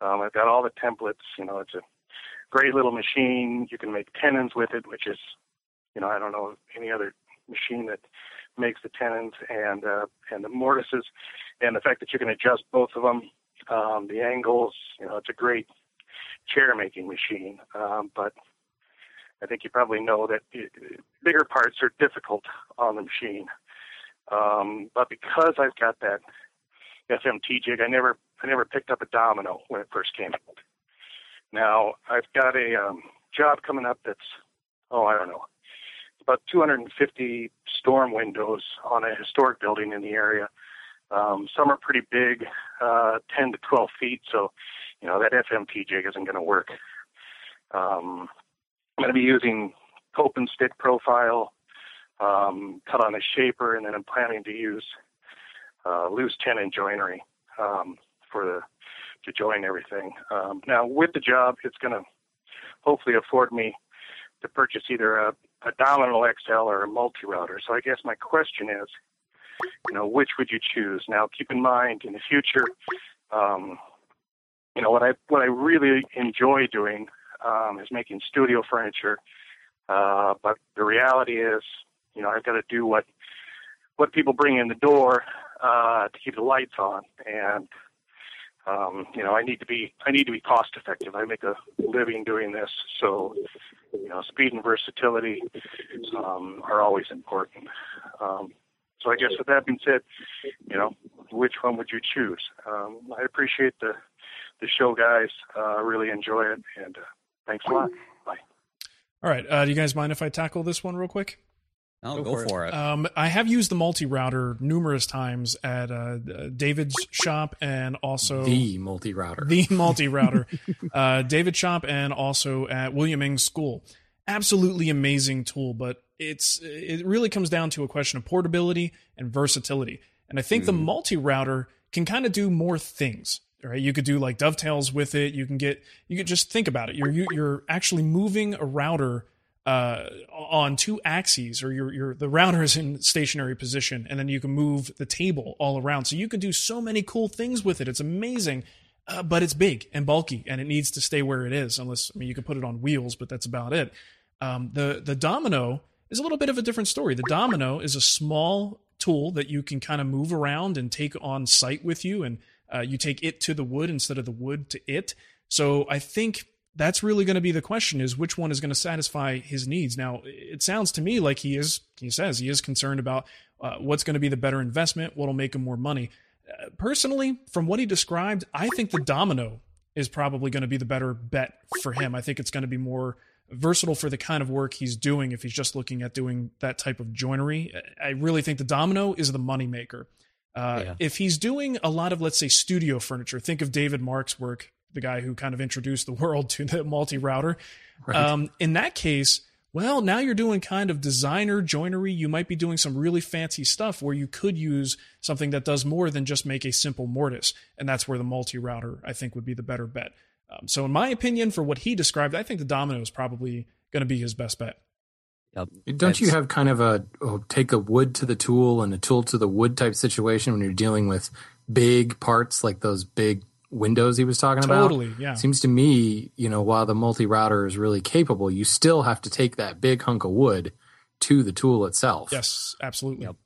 Um, I've got all the templates. You know, it's a great little machine. You can make tenons with it, which is, you know, I don't know any other machine that makes the tenons and uh, and the mortises, and the fact that you can adjust both of them, um, the angles. You know, it's a great chair making machine. Um, but I think you probably know that it, bigger parts are difficult on the machine. Um, but because I've got that FMT jig. I never I never picked up a domino when it first came out. Now I've got a um, job coming up that's oh I don't know about 250 storm windows on a historic building in the area. Um, some are pretty big, uh, 10 to 12 feet, so you know that FMT jig isn't going to work. Um, I'm going to be using cope and stick profile, um, cut on a shaper, and then I'm planning to use uh, loose tenon joinery um, for the to join everything. Um, now with the job, it's going to hopefully afford me to purchase either a, a Domino XL or a multi-router. So I guess my question is, you know, which would you choose? Now keep in mind in the future, um, you know, what I what I really enjoy doing um, is making studio furniture. Uh, but the reality is, you know, I've got to do what what people bring in the door uh, to keep the lights on, and um, you know, I need to be I need to be cost effective. I make a living doing this, so you know, speed and versatility um, are always important. Um, so I guess with that being said, you know, which one would you choose? Um, I appreciate the the show, guys. Uh, really enjoy it, and uh, thanks a lot. Bye. All right. Uh, do you guys mind if I tackle this one real quick? Oh, go, go for, it. it. Um, I have used the multi router numerous times at uh, David's shop and also the multi router. The multi router, uh, David shop and also at William Ng School. Absolutely amazing tool, but it's it really comes down to a question of portability and versatility. And I think mm. the multi router can kind of do more things right you could do like dovetails with it you can get you could just think about it you're you're actually moving a router uh, on two axes or your your the router is in stationary position and then you can move the table all around. So you can do so many cool things with it. It's amazing uh, but it's big and bulky and it needs to stay where it is unless i mean you can put it on wheels but that's about it. Um, the the domino is a little bit of a different story. The domino is a small tool that you can kind of move around and take on site with you and uh, you take it to the wood instead of the wood to it. So I think that's really going to be the question is which one is going to satisfy his needs. Now, it sounds to me like he is, he says he is concerned about uh, what's going to be the better investment, what'll make him more money. Uh, personally, from what he described, I think the domino is probably going to be the better bet for him. I think it's going to be more versatile for the kind of work he's doing if he's just looking at doing that type of joinery. I really think the domino is the moneymaker. Uh, yeah. If he's doing a lot of, let's say, studio furniture, think of David Marks' work, the guy who kind of introduced the world to the multi router. Right. Um, in that case, well, now you're doing kind of designer joinery. You might be doing some really fancy stuff where you could use something that does more than just make a simple mortise. And that's where the multi router, I think, would be the better bet. Um, so, in my opinion, for what he described, I think the domino is probably going to be his best bet. Yep. Don't you have kind of a oh, take a wood to the tool and a tool to the wood type situation when you're dealing with big parts like those big windows he was talking totally, about? Totally, yeah. Seems to me, you know, while the multi router is really capable, you still have to take that big hunk of wood to the tool itself. Yes, absolutely. Yep.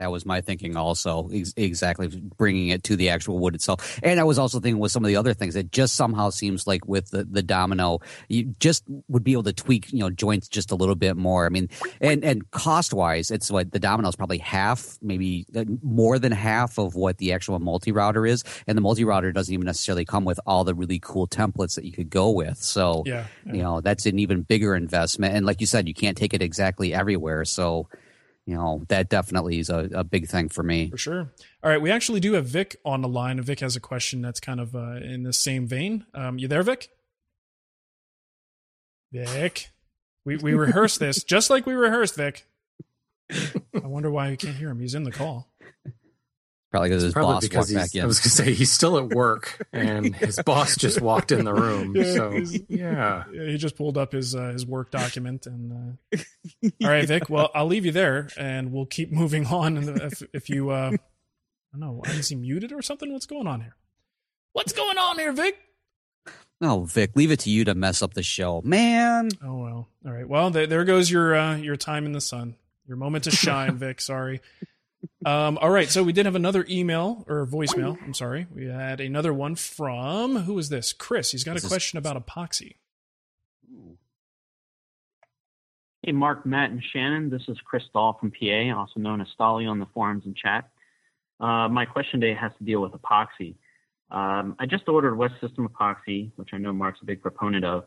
That was my thinking also, ex- exactly bringing it to the actual wood itself. And I was also thinking with some of the other things, it just somehow seems like with the, the domino, you just would be able to tweak, you know, joints just a little bit more. I mean, and, and cost wise, it's what the domino is probably half, maybe uh, more than half of what the actual multi router is. And the multi router doesn't even necessarily come with all the really cool templates that you could go with. So, yeah, yeah. you know, that's an even bigger investment. And like you said, you can't take it exactly everywhere. So, you know that definitely is a, a big thing for me. For sure. All right we actually do have vic on the line. Vic has a question that's kind of uh, in the same vein. Um, you there vic? Vic we, we rehearsed this just like we rehearsed vic. I wonder why you can't hear him. He's in the call Probably because his Probably boss because walked back in. I was going to say he's still at work, and his boss just walked in the room. Yeah, so yeah. yeah, he just pulled up his uh, his work document. And uh... all right, Vic. Well, I'll leave you there, and we'll keep moving on. And if if you, uh, I don't know, is he muted or something? What's going on here? What's going on here, Vic? Oh, Vic, leave it to you to mess up the show, man. Oh well. All right. Well, there, there goes your uh, your time in the sun, your moment to shine, Vic. Sorry. Um, all right, so we did have another email or voicemail. I'm sorry. We had another one from who is this? Chris. He's got this a question about epoxy. Hey, Mark, Matt, and Shannon. This is Chris Dahl from PA, also known as Stolly on the forums and chat. Uh, my question today has to deal with epoxy. Um, I just ordered West System epoxy, which I know Mark's a big proponent of,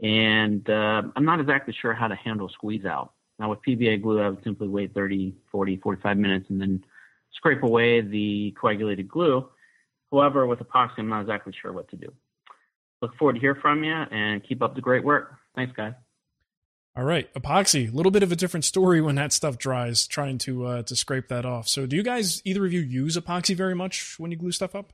and uh, I'm not exactly sure how to handle squeeze out. Now, with PVA glue, I would simply wait 30, 40, 45 minutes and then scrape away the coagulated glue. However, with epoxy, I'm not exactly sure what to do. Look forward to hear from you and keep up the great work. Thanks, guys. All right, epoxy. A little bit of a different story when that stuff dries, trying to uh, to scrape that off. So, do you guys either of you use epoxy very much when you glue stuff up?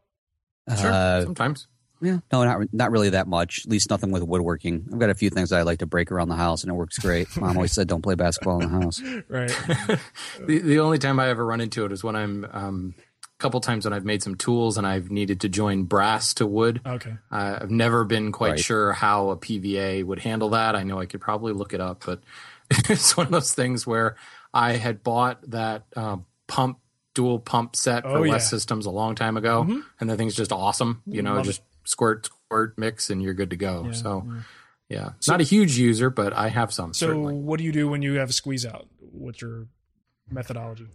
Sure, Uh, sometimes. Yeah, no, not not really that much. At least nothing with woodworking. I've got a few things that I like to break around the house, and it works great. Mom always said, "Don't play basketball in the house." Right. the the only time I ever run into it is when I'm um, a couple times when I've made some tools and I've needed to join brass to wood. Okay. Uh, I've never been quite Right. sure how a PVA would handle that. I know I could probably look it up, but it's one of those things where I had bought that uh, pump dual pump set Oh, for yeah. Systems a long time ago, Mhm. and the thing's just awesome. You know, Love just squirt, squirt, mix, and you're good to go. Yeah, so. yeah. Yeah, So- not a huge user, but I have some. So, certainly. what do you do when you have a squeeze out? What's your methodology?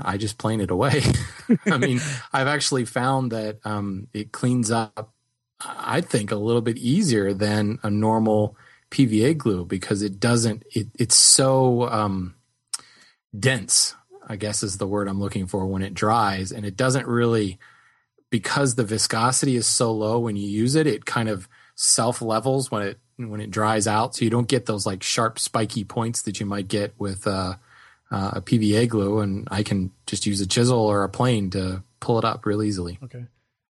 I just plane it away. I mean, I've actually found that um, it cleans up, I think, a little bit easier than a normal PVA glue because it doesn't, it, it's so um, dense, I guess is the word I'm looking for when it dries. And it doesn't really, because the viscosity is so low when you use it, it kind of self levels when it, when it dries out. So you don't get those like sharp, spiky points that you might get with, uh, uh, a PVA glue, and I can just use a chisel or a plane to pull it up real easily. Okay.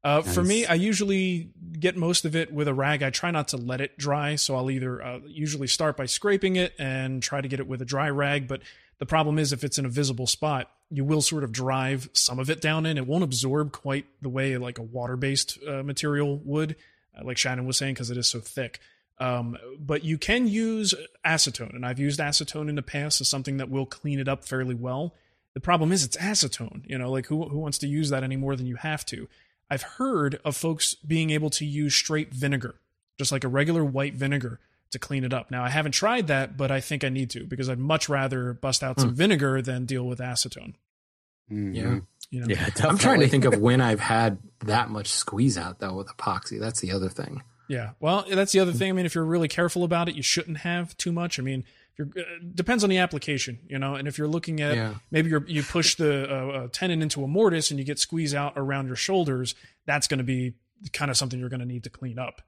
Uh, For me, I usually get most of it with a rag. I try not to let it dry, so I'll either uh, usually start by scraping it and try to get it with a dry rag. But the problem is, if it's in a visible spot, you will sort of drive some of it down in. It won't absorb quite the way like a water-based uh, material would, uh, like Shannon was saying, because it is so thick. Um, but you can use acetone, and I've used acetone in the past as something that will clean it up fairly well. The problem is it's acetone. You know, like who who wants to use that any more than you have to? I've heard of folks being able to use straight vinegar, just like a regular white vinegar, to clean it up. Now, I haven't tried that, but I think I need to because I'd much rather bust out some vinegar than deal with acetone. Yeah. You know? yeah. Definitely. I'm trying to think of when I've had that much squeeze out though with epoxy. That's the other thing. Yeah. Well, that's the other thing. I mean, if you're really careful about it, you shouldn't have too much. I mean, you're, uh, depends on the application, you know. And if you're looking at Yeah. maybe you're, you push the uh, uh, tenon into a mortise and you get squeeze out around your shoulders, that's going to be kind of something you're going to need to clean up.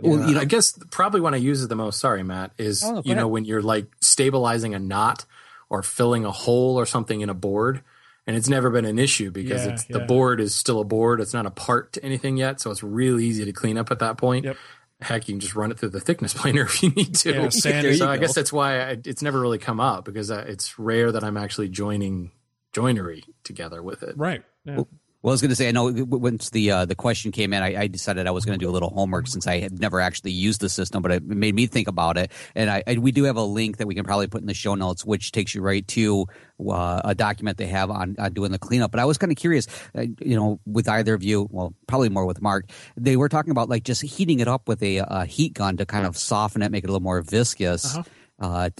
Well, you know- I guess probably when I use it the most, sorry, Matt, is Oh, no, go you know when you're like stabilizing a knot or filling a hole or something in a board, and it's never been an issue because Yeah, it's the board is still a board. It's not a part to anything yet, so it's really easy to clean up at that point. Yep. Heck, you can just run it through the thickness planer if you need to. Yeah, sand There is- you so I go. guess that's why I, it's never really come up because uh, it's rare that I'm actually joining joinery together with it. right. Yeah. Well, I was going to say, I know once the uh, the question came in, I, I decided I was going to do a little homework since I had never actually used the system, but it made me think about it. And I, I we do have a link that we can probably put in the show notes, which takes you right to uh, a document they have on, on doing the cleanup. But I was kind of curious, uh, you know, with either of you, well, probably more with Mark, they were talking about like just heating it up with a, a heat gun to kind of soften it, make it a little more viscous. Uh-huh. Uh,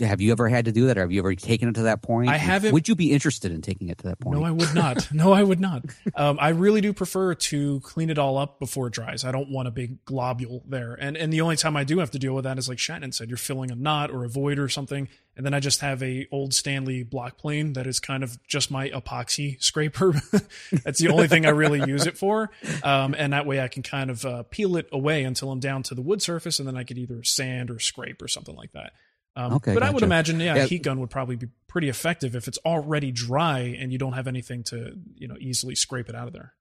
have you ever had to do that, or have you ever taken it to that point? I haven't- Would you be interested in taking it to that point? No, I would not. No, I would not. Um, I really do prefer to clean it all up before it dries. I don't want a big globule there. And and the only time I do have to deal with that is like Shannon said, you're filling a knot or a void or something, and then I just have a old Stanley block plane that is kind of just my epoxy scraper. That's the only thing I really use it for. Um, and that way I can kind of uh, peel it away until I'm down to the wood surface, and then I could either sand or scrape or something like that. Um, Okay, but I would imagine, yeah, Yeah. a heat gun would probably be pretty effective if it's already dry and you don't have anything to, you know, easily scrape it out of there.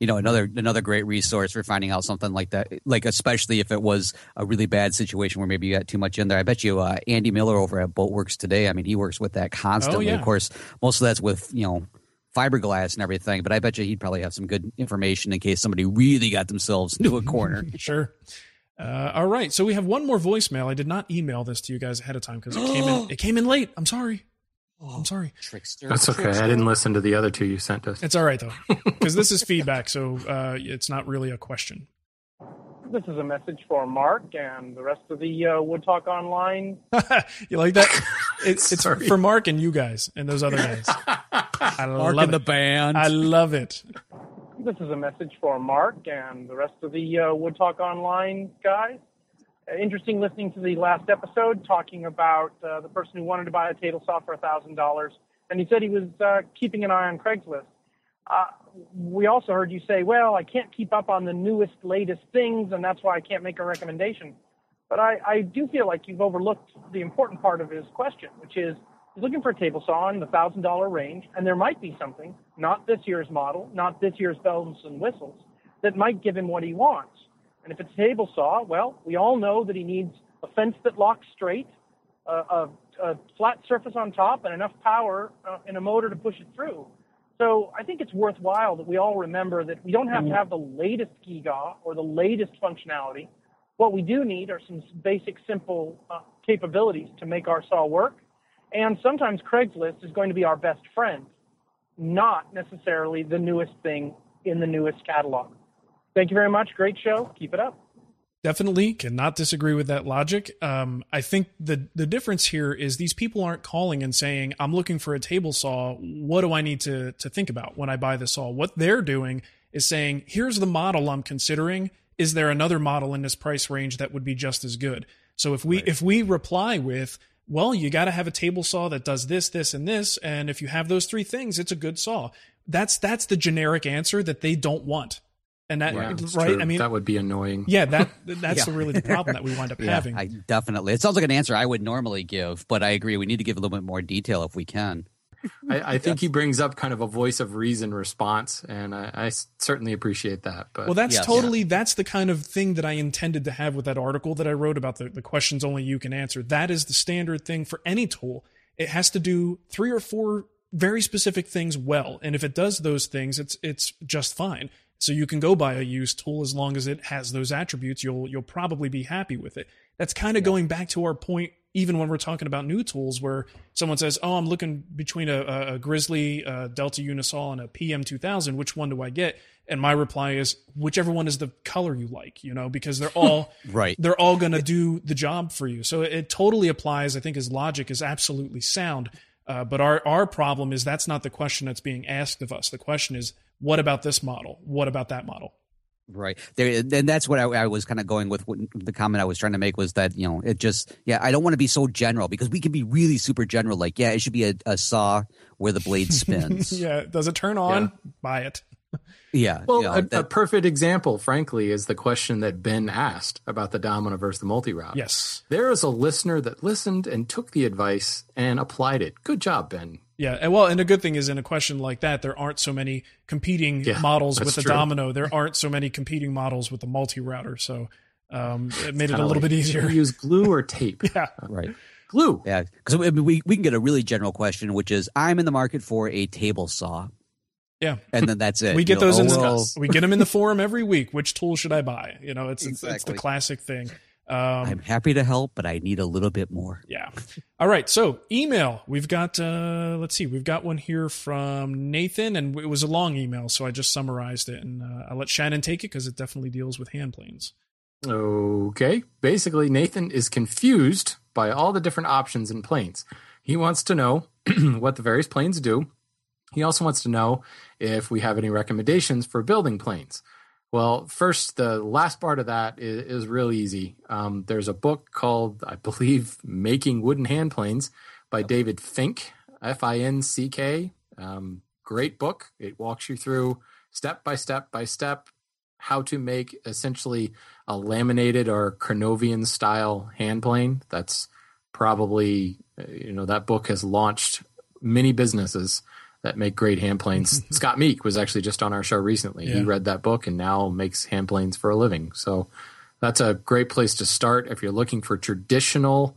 you know another another great resource for finding out something like that like especially if it was a really bad situation where maybe you got too much in there i bet you uh, andy miller over at boatworks today i mean he works with that constantly Oh, yeah. of course most of that's with you know fiberglass and everything but i bet you he'd probably have some good information in case somebody really got themselves into a corner Sure. Uh, all right. So we have one more voicemail. I did not email this to you guys ahead of time because it came in. It came in late. I'm sorry. Oh, I'm sorry. trickster That's okay. I didn't listen to the other two you sent us. It's all right though, because this is feedback, so uh, it's not really a question. This is a message for Mark and the rest of the uh, Wood Talk Online. you like that? It's, it's for Mark and you guys and those other guys. I Mark love and the band. I love it. This is a message for Mark and the rest of the uh, Wood Talk Online guys. Uh, interesting listening to the last episode talking about uh, the person who wanted to buy a table saw for $1,000. And he said he was uh, keeping an eye on Craigslist. Uh, we also heard you say, well, I can't keep up on the newest, latest things, and that's why I can't make a recommendation. But I, I do feel like you've overlooked the important part of his question, which is looking for a table saw in the thousand dollar range, and there might be something, not this year's model, not this year's bells and whistles, that might give him what he wants. And if it's a table saw, well, we all know that he needs a fence that locks straight, a, a, a flat surface on top, and enough power uh, in a motor to push it through. So I think it's worthwhile that we all remember that we don't have to have the latest Giga or the latest functionality. What we do need are some basic, simple uh, capabilities to make our saw work. And sometimes Craigslist is going to be our best friend, not necessarily the newest thing in the newest catalog. Thank you very much. Great show. Keep it up. Definitely cannot disagree with that logic. Um, I think the the difference here is these people aren't calling and saying, "I'm looking for a table saw. What do I need to to think about when I buy the saw?" What they're doing is saying, "Here's the model I'm considering. Is there another model in this price range that would be just as good?" So if we if we reply with, "Well, you got to have a table saw that does this, this, and this, and if you have those three things, it's a good saw." That's that's the generic answer that they don't want. And that Yeah, right? true. I mean, that would be annoying. yeah, that that's Yeah. really the problem that we wind up yeah, having. I definitely. It sounds like an answer I would normally give, but I agree. We need to give a little bit more detail if we can. I, I think he brings up kind of a voice of reason response, and I certainly appreciate that. But well, that's Yes. totally that's the kind of thing that I intended to have with that article that I wrote about the, the questions only you can answer. That is the standard thing for any tool. It has to do three or four very specific things well, and if it does those things, it's it's just fine. So you can go buy a used tool as long as it has those attributes. You'll you'll probably be happy with it. That's kind of going back to our point, even when we're talking about new tools, where someone says, "Oh, I'm looking between a, a, a Grizzly uh Delta Unisaw and a PM2000. Which one do I get?" And my reply is, "Whichever one is the color you like." You know, because they're all Right. they're all going to do the job for you. So it, it totally applies. I think his logic is absolutely sound. Uh, but our our problem is that's not the question that's being asked of us. The question is, what about this model? What about that model? Right there, and that's what I, I was kind of going with. What, the comment I was trying to make was that you know it just yeah I don't want to be so general because we can be really super general. Like yeah, it should be a, a saw where the blade spins. yeah, does it turn on? Buy it. yeah, Well, you know, a, that- a perfect example, frankly, is the question that Ben asked about the Domino versus the multi route. Yes. There is a listener that listened and took the advice and applied it. Good job, Ben. Yeah, and well, and the good thing is in a question like that, there aren't so many competing Yeah, models with the true. domino. There aren't so many competing models with the multi router, so um, it made it a little like, bit easier. should Use glue or tape. yeah, right. Glue. Yeah, because we, we we can get a really general question, which is I'm in the market for a table saw, yeah. and then that's it. We You get know, those in oh, the well, we get them in the forum every week. Which tool should I buy? You know, it's it's, it's the classic thing. Um, I'm happy to help, but I need a little bit more. Yeah. All right. So email. We've got. uh Let's see. We've got one here from Nathan, and it was a long email, so I just summarized it, and uh, I'll let Shannon take it because it definitely deals with hand planes. Okay. Basically, Nathan is confused by all the different options in planes. He wants to know what the various planes do. He also wants to know if we have any recommendations for building planes. Well, first, the last part of that is, is real easy. Um, there's a book called, I believe, Making Wooden Hand Planes by David Finck, F I N C K. Um, great book. It walks you through step by step by step how to make essentially a laminated or Krenovian style hand plane. That's probably, uh, you know, that book has launched many businesses that make great hand planes. Scott Meek was actually just on our show recently. He read that book and now makes hand planes for a living. So that's a great place to start if you're looking for traditional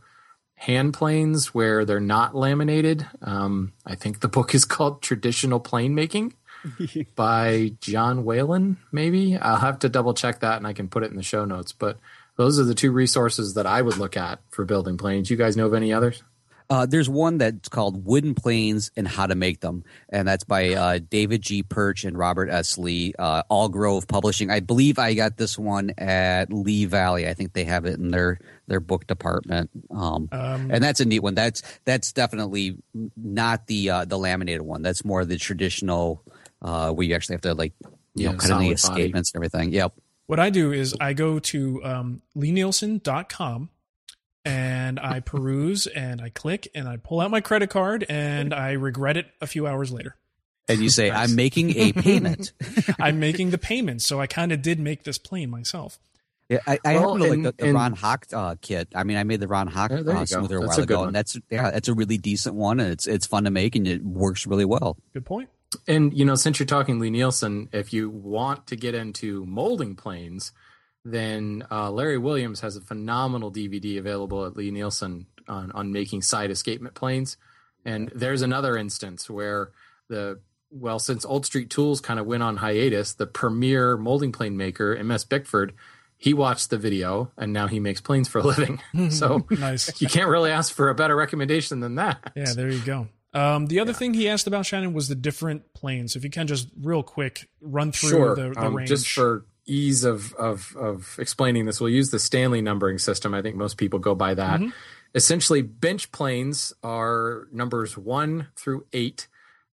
hand planes where they're not laminated. Um, I think the book is called Traditional Plane Making by John Whelan, maybe. I'll have to double check that and I can put it in the show notes. But those are the two resources that I would look at for building planes. You guys know of any others? Uh, there's one that's called Wooden Planes and How to Make Them, and that's by uh, David G. Perch and Robert S. Lee, uh, Algrove Publishing. I believe I got this one at Lee Valley. I think they have it in their their book department, um, Um, and that's a neat one. That's that's definitely not the uh, the laminated one. That's more the traditional uh, where you actually have to like you Yeah, know cut in the body. escapements and everything. Yep. What I do is I go to um, lie-nielsen.com and I peruse and I click and I pull out my credit card and I regret it a few hours later. And you say, Nice. "I'm making a payment." I'm making the payment, so I kind of did make this plane myself. Yeah, I, I Well, happen to and- like the, the and- Ron Hock uh, kit. I mean, I made the Ron Hock Yeah, uh, smoother a while a ago, one. and that's yeah, that's a really decent one, and it's it's fun to make, and it works really well. Good point. And you know, since you're talking Lie-Nielsen, if you want to get into molding planes, then uh, Larry Williams has a phenomenal DVD available at Lie-Nielsen on, on making side escapement planes. And there's another instance where the well, since Old Street Tools kind of went on hiatus, the premier molding plane maker, MS Bickford, he watched the video and now he makes planes for a living. so Nice. you can't really ask for a better recommendation than that. Yeah, there you go. Um, the other thing he asked about Shannon was the different planes. If you can just real quick run through sure. the, the um, range. Just for ease of, of of explaining this, we'll use the Stanley numbering system. I think most people go by that. Mhm. Essentially, bench planes are numbers one through eight,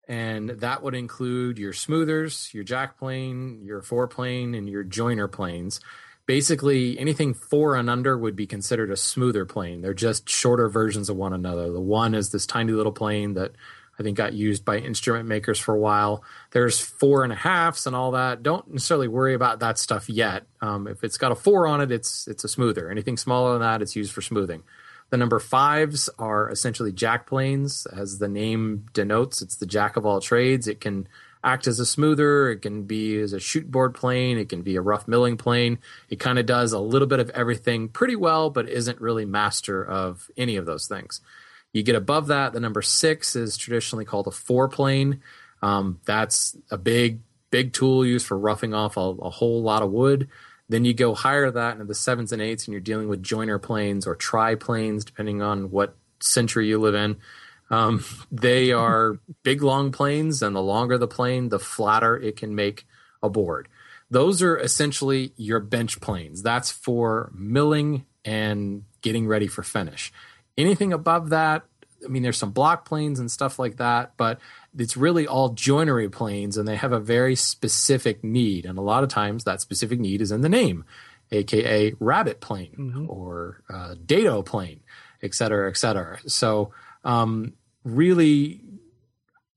and that would include your smoothers, your jack plane, your foreplane, and your joiner planes. Basically, anything four and under would be considered a smoother plane. They're just shorter versions of one another. The one is this tiny little plane that I think got used by instrument makers for a while. There's four and a halves and all that. Don't necessarily worry about that stuff yet. Um, if it's got a four on it, it's it's a smoother. Anything smaller than that, it's used for smoothing. The number fives are essentially jack planes, as the name denotes. It's the jack of all trades. It can act as a smoother. It can be as a shoot board plane. It can be a rough milling plane. It kind of does a little bit of everything pretty well, but isn't really master of any of those things. You get above that, the number six is traditionally called a fore plane. Um, that's a big, big tool used for roughing off a, a whole lot of wood. Then you go higher that into the sevens and eights, and you're dealing with joiner planes or try planes, depending on what century you live in. Um, they are big, long planes, and the longer the plane, the flatter it can make a board. Those are essentially your bench planes. That's for milling and getting ready for finish. Anything above that, I mean, there's some block planes and stuff like that, but it's really all joinery planes, and they have a very specific need. And a lot of times, that specific need is in the name, aka rabbet plane or uh, dado plane, et cetera, et cetera. So, um, really,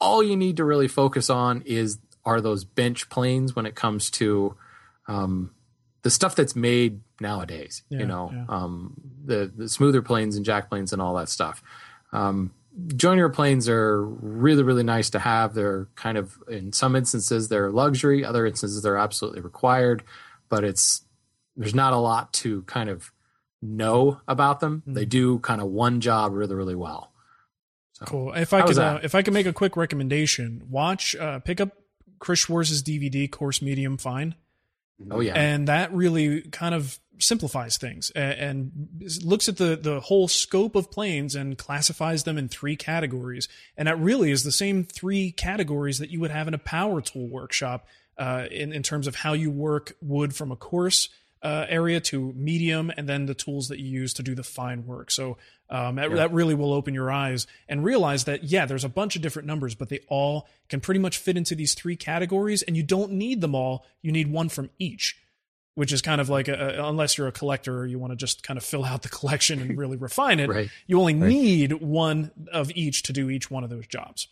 all you need to really focus on is are those bench planes when it comes to um, the stuff that's made nowadays. Yeah, you know, yeah. um, the the smoother planes and jack planes and all that stuff. Um, joiner planes are really really nice to have. They're kind of in some instances they're luxury, other instances they're absolutely required. But it's there's not a lot to kind of know about them. Mm-hmm. They do kind of one job really really well. So, Cool. If I could, uh, if I could make a quick recommendation, watch, uh, pick up Chris Schwarz's DVD, Coarse Medium Fine, Oh yeah, and that really kind of simplifies things a- and looks at the the whole scope of planes and classifies them in three categories. And that really is the same three categories that you would have in a power tool workshop uh, in in terms of how you work wood from a coarse uh, area to medium, and then the tools that you use to do the fine work. So um, that, that really will open your eyes and realize that yeah, there's a bunch of different numbers, but they all can pretty much fit into these three categories, and you don't need them all. You need one from each which is kind of like a, unless you're a collector or you want to just kind of fill out the collection and really refine it, Right. you only Right. need one of each to do each one of those jobs.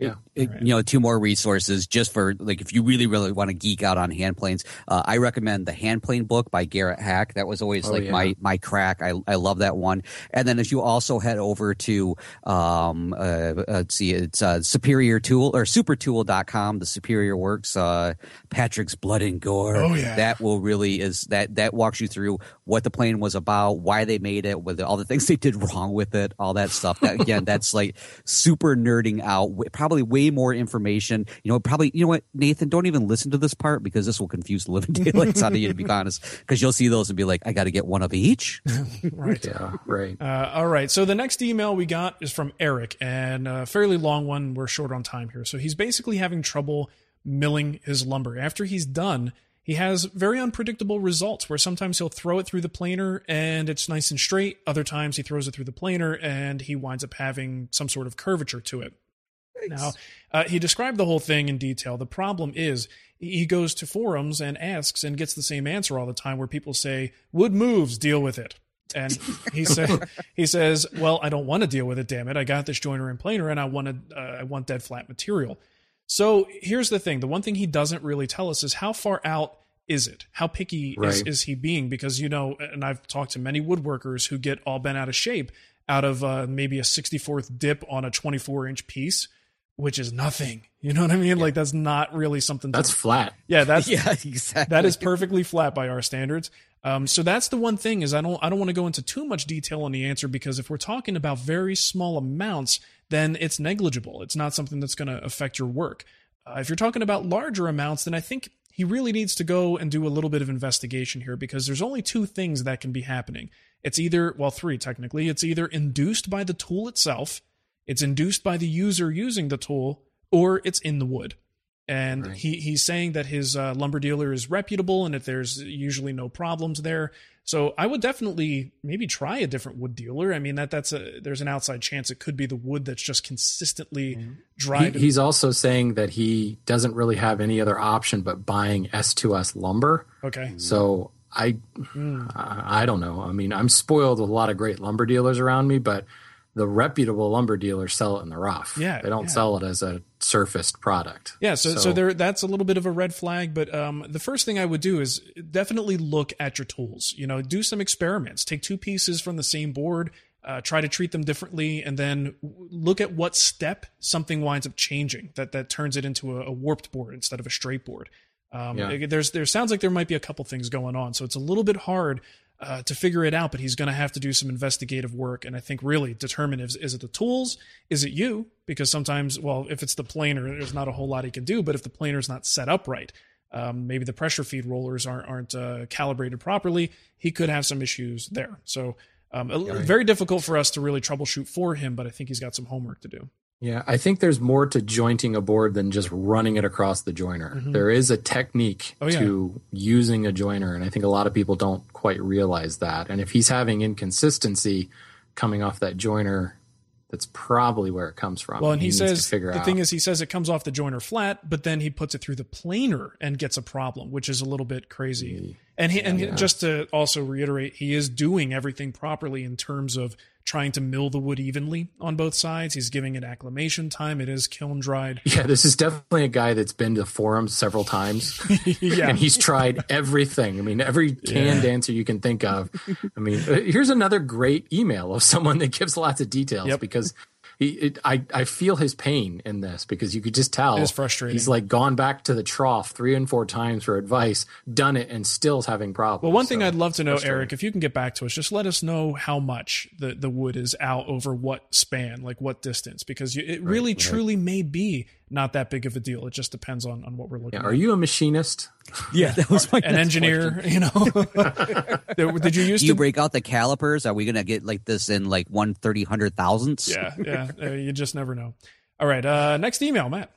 Yeah. It- Right. you know two more resources just for like if you really really want to geek out on hand planes uh, i recommend the hand plane book by garrett hack that was always Oh, like yeah. my my crack I, I love that one and then if you also head over to um uh, let's see it's uh, superior tool or supertool.com the superior works uh patrick's blood and gore Oh, yeah. that will really is that that walks you through what the plane was about why they made it with all the things they did wrong with it all that stuff that again that's like super nerding out probably probably way more information. You know, probably you know what, Nathan, don't even listen to this part because this will confuse the living daylights out of you to be honest. Because you'll see those and be like, I got to get one of each. right. Yeah. Right. Uh, all right. So the next email we got is from Eric, and a fairly long one. We're short on time here. So he's basically having trouble milling his lumber. After he's done, he has very unpredictable results where sometimes he'll throw it through the planer and it's nice and straight. Other times he throws it through the planer and he winds up having some sort of curvature to it. Now, uh, he described the whole thing in detail. The problem is he goes to forums and asks and gets the same answer all the time where people say, wood moves, deal with it. And he said, he says, well, I don't want to deal with it. Damn it. I got this joiner and planer and I wanted, uh, I want dead flat material. So here's the thing. The one thing he doesn't really tell us is how far out is it? How picky is, Right. is he being? Because, you know, and I've talked to many woodworkers who get all bent out of shape out of uh, maybe a 64th dip on a 24 inch piece, which is nothing. You know what I mean? Like that's not really something. That's to, flat. yeah, that's yeah, exactly. that is perfectly flat by our standards. Um, so that's the one thing is I don't I don't want to go into too much detail on the answer because if we're talking about very small amounts, then it's negligible. It's not something that's going to affect your work. Uh, if you're talking about larger amounts, then I think he really needs to go and do a little bit of investigation here because there's only two things that can be happening. It's either well three technically. It's either induced by the tool itself, it's induced by the user using the tool, or it's in the wood and Right. he he's saying that his uh, lumber dealer is reputable and that there's usually no problems there. So I would definitely maybe try a different wood dealer. I mean that that's a there's an outside chance it could be the wood that's just consistently He, he's also saying that he doesn't really have any other option but buying S2S lumber. okay. So I, I I don't know. I mean, I'm spoiled with a lot of great lumber dealers around me, but the reputable lumber dealers sell it in the rough. Yeah, they don't yeah. sell it as a surfaced product. Yeah, so, so there that's a little bit of a red flag, but um, the first thing I would do is definitely look at your tools. You know, do some experiments. Take two pieces from the same board, uh, try to treat them differently, and then look at what step something winds up changing that that turns it into a, a warped board instead of a straight board. Um, Yeah. There's there sounds like there might be a couple things going on, so it's a little bit hard. Uh, to figure it out, but he's going to have to do some investigative work, and I think really determine is, is it the tools, is it you? Because sometimes, well, if it's the planer, there's not a whole lot he can do. But if the planer's not set up right, um, maybe the pressure feed rollers aren't aren't uh, calibrated properly. He could have some issues there. So um, a- very difficult for us to really troubleshoot for him. But I think he's got some homework to do. Yeah, I think there's more to jointing a board than just running it across the joiner. There is a technique Mm-hmm. Oh, yeah. to using a joiner, and I think a lot of people don't quite realize that. And if he's having inconsistency coming off that joiner, that's probably where it comes from. Well, and he, needs says the out. thing is, he says it comes off the joiner flat, but then he puts it through the planer and gets a problem, which is a little bit crazy. And he, and he- just to also reiterate, he is doing everything properly in terms of trying to mill the wood evenly on both sides. He's giving it acclimation time. It is kiln dried. yeah, this is definitely a guy that's been to forums several times. yeah. and he's tried everything. I mean, every canned answer you can think of. I mean, uh, here's another great email of someone that gives lots of details Yep. because he, it, I, I feel his pain in this because you could just tell It is frustrating. He's like gone back to the trough three and four times for advice, done it, and still's having problems. Well, one thing So, I'd love to know. Eric, if you can get back to us, just let us know how much the, the wood is out over what span, like what distance, because you, it really truly may be not that big of a deal. It just depends on, on what we're looking Yeah, at. are you a machinist? Yeah, that was my An engineer, question. you know? Did you used Do you to break out the calipers? Are we gonna get like this in like one thirty hundred thousandths? Yeah, yeah. Uh, you just never know. All right. Uh, next email, Matt.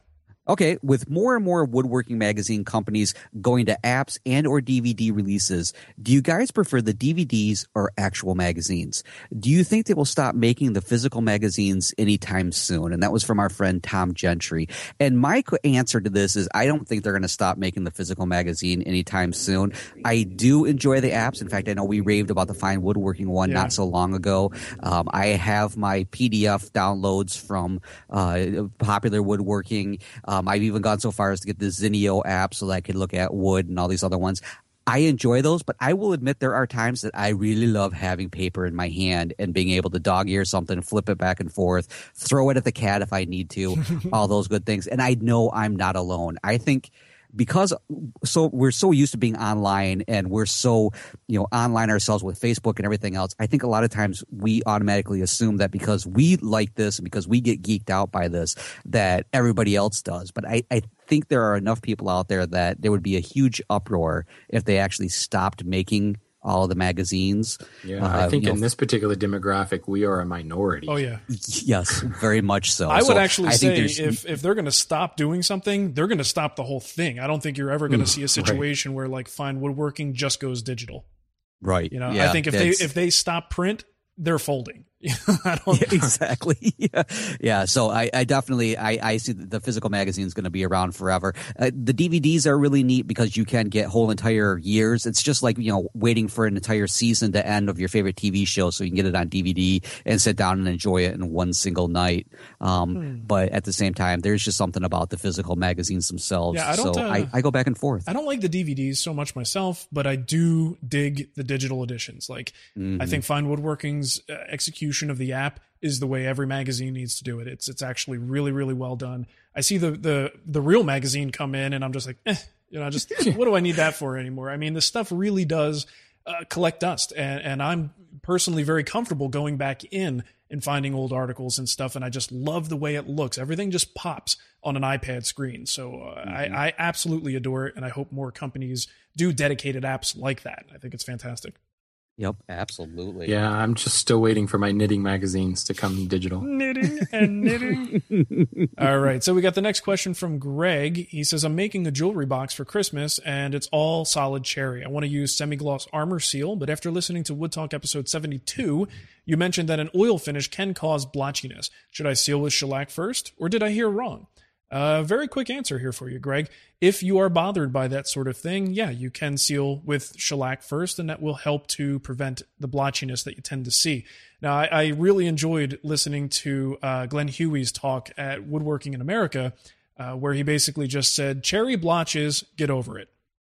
Okay, with more and more woodworking magazine companies going to apps and or DVD releases, do you guys prefer the DVDs or actual magazines? Do you think they will stop making the physical magazines anytime soon? And that was from our friend Tom Gentry. And my answer to this is I don't think they're going to stop making the physical magazine anytime soon. I do enjoy the apps. In fact, I know we raved about the fine woodworking one Yeah. not so long ago. Um, I have my PDF downloads from uh, Popular Woodworking. Um, I've even gone so far as to get the Zinio app so that I could look at wood and all these other ones. I enjoy those, but I will admit there are times that I really love having paper in my hand and being able to dog ear something, flip it back and forth, throw it at the cat if I need to, all those good things. And I know I'm not alone. I think because so we're so used to being online and we're so you know online ourselves with Facebook and everything else. I think a lot of times we automatically assume that because we like this and because we get geeked out by this that everybody else does. But I, I think there are enough people out there that there would be a huge uproar if they actually stopped making all of the magazines. Yeah, Uh, I think you know, in this particular demographic, we are a minority. Oh yeah. yes, very much so. I would actually I think say if if they're going to stop doing something, they're going to stop the whole thing. I don't think you're ever going to Mm, see a situation where like fine woodworking just goes digital. right, You know, yeah, I think if they if they stop print, they're folding. I don't. Yeah, exactly. yeah. yeah. So I, I definitely I, I see the physical magazine is going to be around forever. Uh, the DVDs are really neat because you can get whole entire years. It's just like you know waiting for an entire season to end of your favorite TV show, so you can get it on DVD and sit down and enjoy it in one single night. Um, Hmm. But at the same time, there's just something about the physical magazines themselves. Yeah, I don't, so uh, I, I go back and forth. I don't like the DVDs so much myself, but I do dig the digital editions. Like, I Mhm. think Fine Woodworking's uh, execution of the app is the way every magazine needs to do it. It's it's actually really really well done. I see the the the real magazine come in, and I'm just like, eh, you know, just what do I need that for anymore? I mean, the stuff really does uh, collect dust, and and I'm personally very comfortable going back in and finding old articles and stuff, and I just love the way it looks. Everything just pops on an iPad screen, so uh, I, I absolutely adore it, and I hope more companies do dedicated apps like that. I think it's fantastic. Yep, absolutely. Yeah, I'm just still waiting for my knitting magazines to come digital. knitting and knitting. all right. So we got the next question from Greg. He says, I'm making a jewelry box for Christmas and it's all solid cherry. I want to use semi gloss Arm-R-Seal, but after listening to Wood Talk episode 72, you mentioned that an oil finish can cause blotchiness. Should I seal with shellac first or did I hear wrong? Uh, very quick answer here for you, Greg. If you are bothered by that sort of thing, yeah, you can seal with shellac first, and that will help to prevent the blotchiness that you tend to see. Now, I, I really enjoyed listening to uh, Glen Huey's talk at Woodworking in America, uh, where he basically just said, "Cherry blotches, get over it."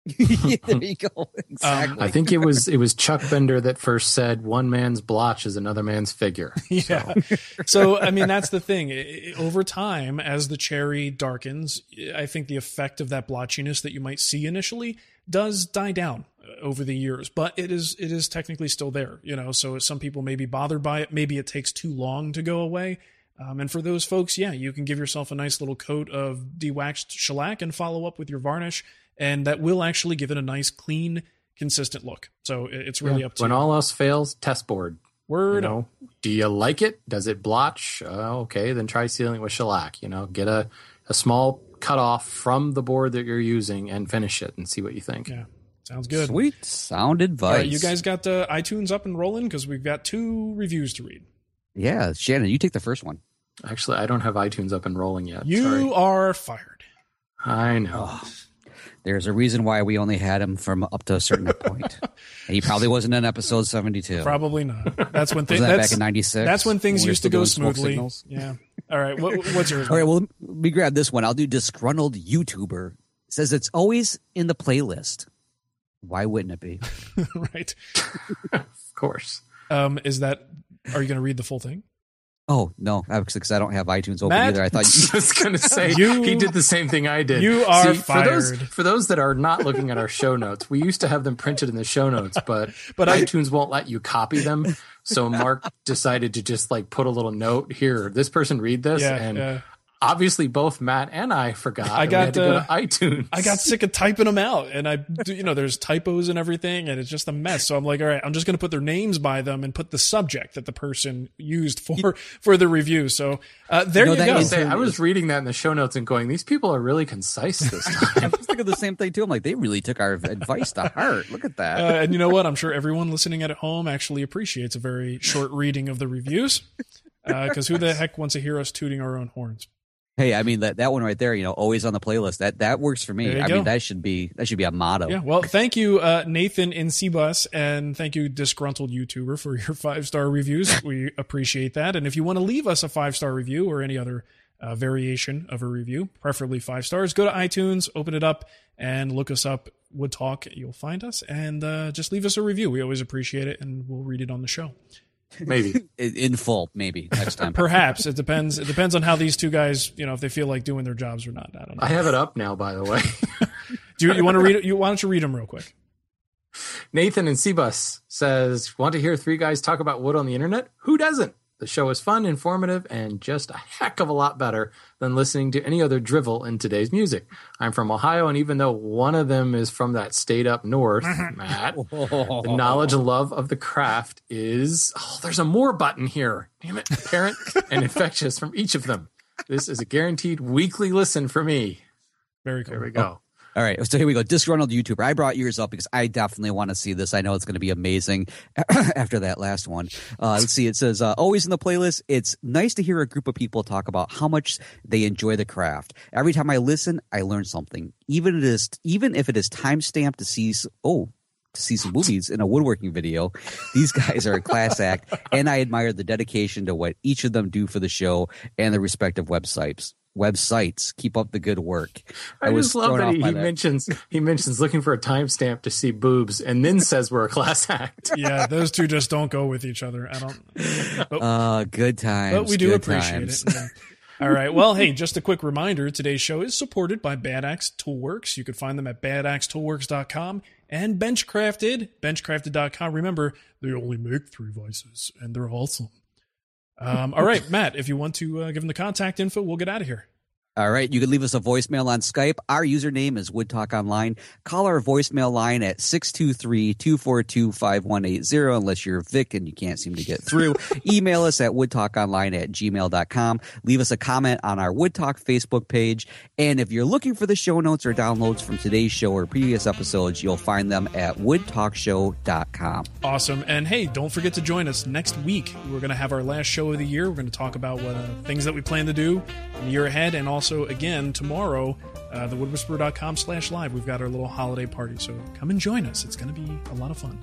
there you go. Exactly. I think it was it was Chuck Bender that first said one man's blotch is another man's figure. Yeah. so, I mean, that's the thing. Over time, as the cherry darkens, I think the effect of that blotchiness that you might see initially does die down uh, over the years, but it is it is technically still there. You know, so some people may be bothered by it. Maybe it takes too long to go away. Um, and for those folks, yeah, you can give yourself a nice little coat of de-waxed shellac and follow up with your varnish, and that will actually give it a nice, clean, consistent look. So it's really Yeah. up to when you. all else fails, test board. Word You know, do you like it? Does it blotch? Uh, okay, then try sealing with shellac. You know, get a a small cutoff from the board that you're using and finish it and see what you think. Yeah, sounds good. Sweet sound All advice. right, you guys got the iTunes up and rolling because we've got two reviews to read. Yeah, Shannon, you take the first one. Actually, I don't have iTunes up and rolling yet. You Sorry. are fired. I know. There's a reason why we only had him from up to a certain point. He probably wasn't in episode 72. Probably not. That's when things. Wasn't that back in 96? That's when things we were used to go smoothly. Yeah. All right. What, what's yours? All right, well, let me grab this one. I'll do disgruntled YouTuber. Says it's always in the playlist. Why wouldn't it be? right. of course. Um, is that? Are you going to read the full thing? Oh no, because I don't have iTunes open Matt? either. I thought I was going to say You- he did the same thing I did. You are for those fired. for those that are not looking at our show notes. We used to have them printed in the show notes, but But I- iTunes won't let you copy them. So Mark decided to just like put a little note here. This person read this, Yeah, and yeah. Obviously both Matt and I forgot. I and we got, had to go uh, to iTunes. I got sick of typing them out, and I, do- you know, there's typos and everything, and it's just a mess. So I'm like, all right, I'm just going to put their names by them and put the subject that the person used for for the review. So uh, there You you, know, that go. Say, I was reading that in the show notes and going, these people are really concise this time. I was thinking the same thing too. I'm like, they really took our advice to heart. Look at that. Uh, and you know what? I'm sure everyone listening at home actually appreciates a very short reading of the reviews. Because who the heck wants to hear us tooting our own horns? Hey, I mean that that one right there. You know, always on the playlist. That that works for me. I go. mean, that should be that should be a motto. Yeah. Well, thank you, uh, Nathan in Cbus, and thank you, disgruntled YouTuber, for your five star reviews. We appreciate that. And if you want to leave us a five star review or any other uh, variation of a review, preferably five stars, go to iTunes, open it up, and look us up. Wood Talk, you'll find us, and uh, just leave us a review. We always appreciate it, and we'll read it on the show. Maybe. In, in full, maybe next time. Perhaps it depends. It depends on how these two guys, you know, if they feel like doing their jobs or not. I don't know. I have it up now, by the way. Do you, you want to read it? You why don't you read them real quick? Nathan and Cbus says, "Want to hear three guys talk about wood on the internet? Who doesn't? The show is fun, informative, and just a heck of a lot better than listening to any other drivel in today's music. I'm from Ohio, and even though one of them is from that state up north, Matt, the knowledge and love of the craft is oh, there's a more button here. Damn it, apparent and infectious from each of them. This is a guaranteed weekly listen for me. Very cool. There we go. All right, so here we go. Disgruntled YouTuber. I brought yours up because I definitely want to see this. I know it's going to be amazing after that last one. Uh, let's see. It says, uh, always in the playlist, it's nice to hear a group of people talk about how much they enjoy the craft. Every time I listen, I learn something. Even it is, even if it is time stamped to see, oh, to see some movies in a woodworking video. These guys are a class act, and I admire the dedication to what each of them do for the show and the respective websites websites. Keep up the good work. I, just love that he, he mentions he mentions looking for a timestamp to see boobs, and then says we're a class act. yeah, those two just don't go with each other. I don't. But, uh, good times. But we do appreciate times. it. All right. Well, hey, just a quick reminder today's show is supported by Bad Axe Toolworks. You can find them at badaxetoolworks.com and Benchcrafted, benchcrafted.com. Remember, they only make three vices and they're awesome. Um, all right, Matt, if you want to uh, give them the contact info, we'll get out of here. All right, you can leave us a voicemail on Skype. Our username is Wood Talk Online. Call our voicemail line at 623-242-5180 unless you're Vic and you can't seem to get through. Email us at woodtalkonline at gmail.com. Leave us a comment on our WoodTalk Facebook page. And if you're looking for the show notes or downloads from today's show or previous episodes, you'll find them at woodtalkshow.com. Awesome. And hey, don't forget to join us next week. We're going to have our last show of the year. We're going to talk about what uh, things that we plan to do in the year ahead and also again tomorrow uh, the woodwhisperer.com slash live we've got our little holiday party so come and join us it's going to be a lot of fun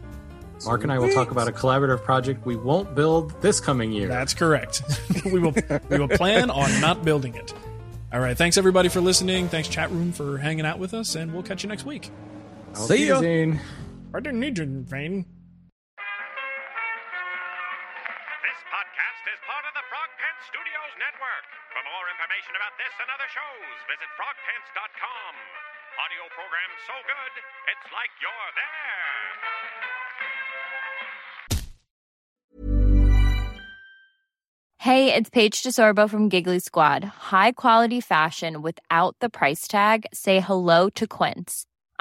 Mark and I will talk about a collaborative project we won't build this coming year. that's correct we will we will plan on not building it all right thanks everybody for listening thanks chat room for hanging out with us and we'll catch you next week See ya. Zane. i didn't need you Vane. Information about this and other shows, visit frogpants.com. Audio program so good, it's like you're there. Hey, it's Paige DeSorbo from Giggly Squad. High quality fashion without the price tag. Say hello to Quince.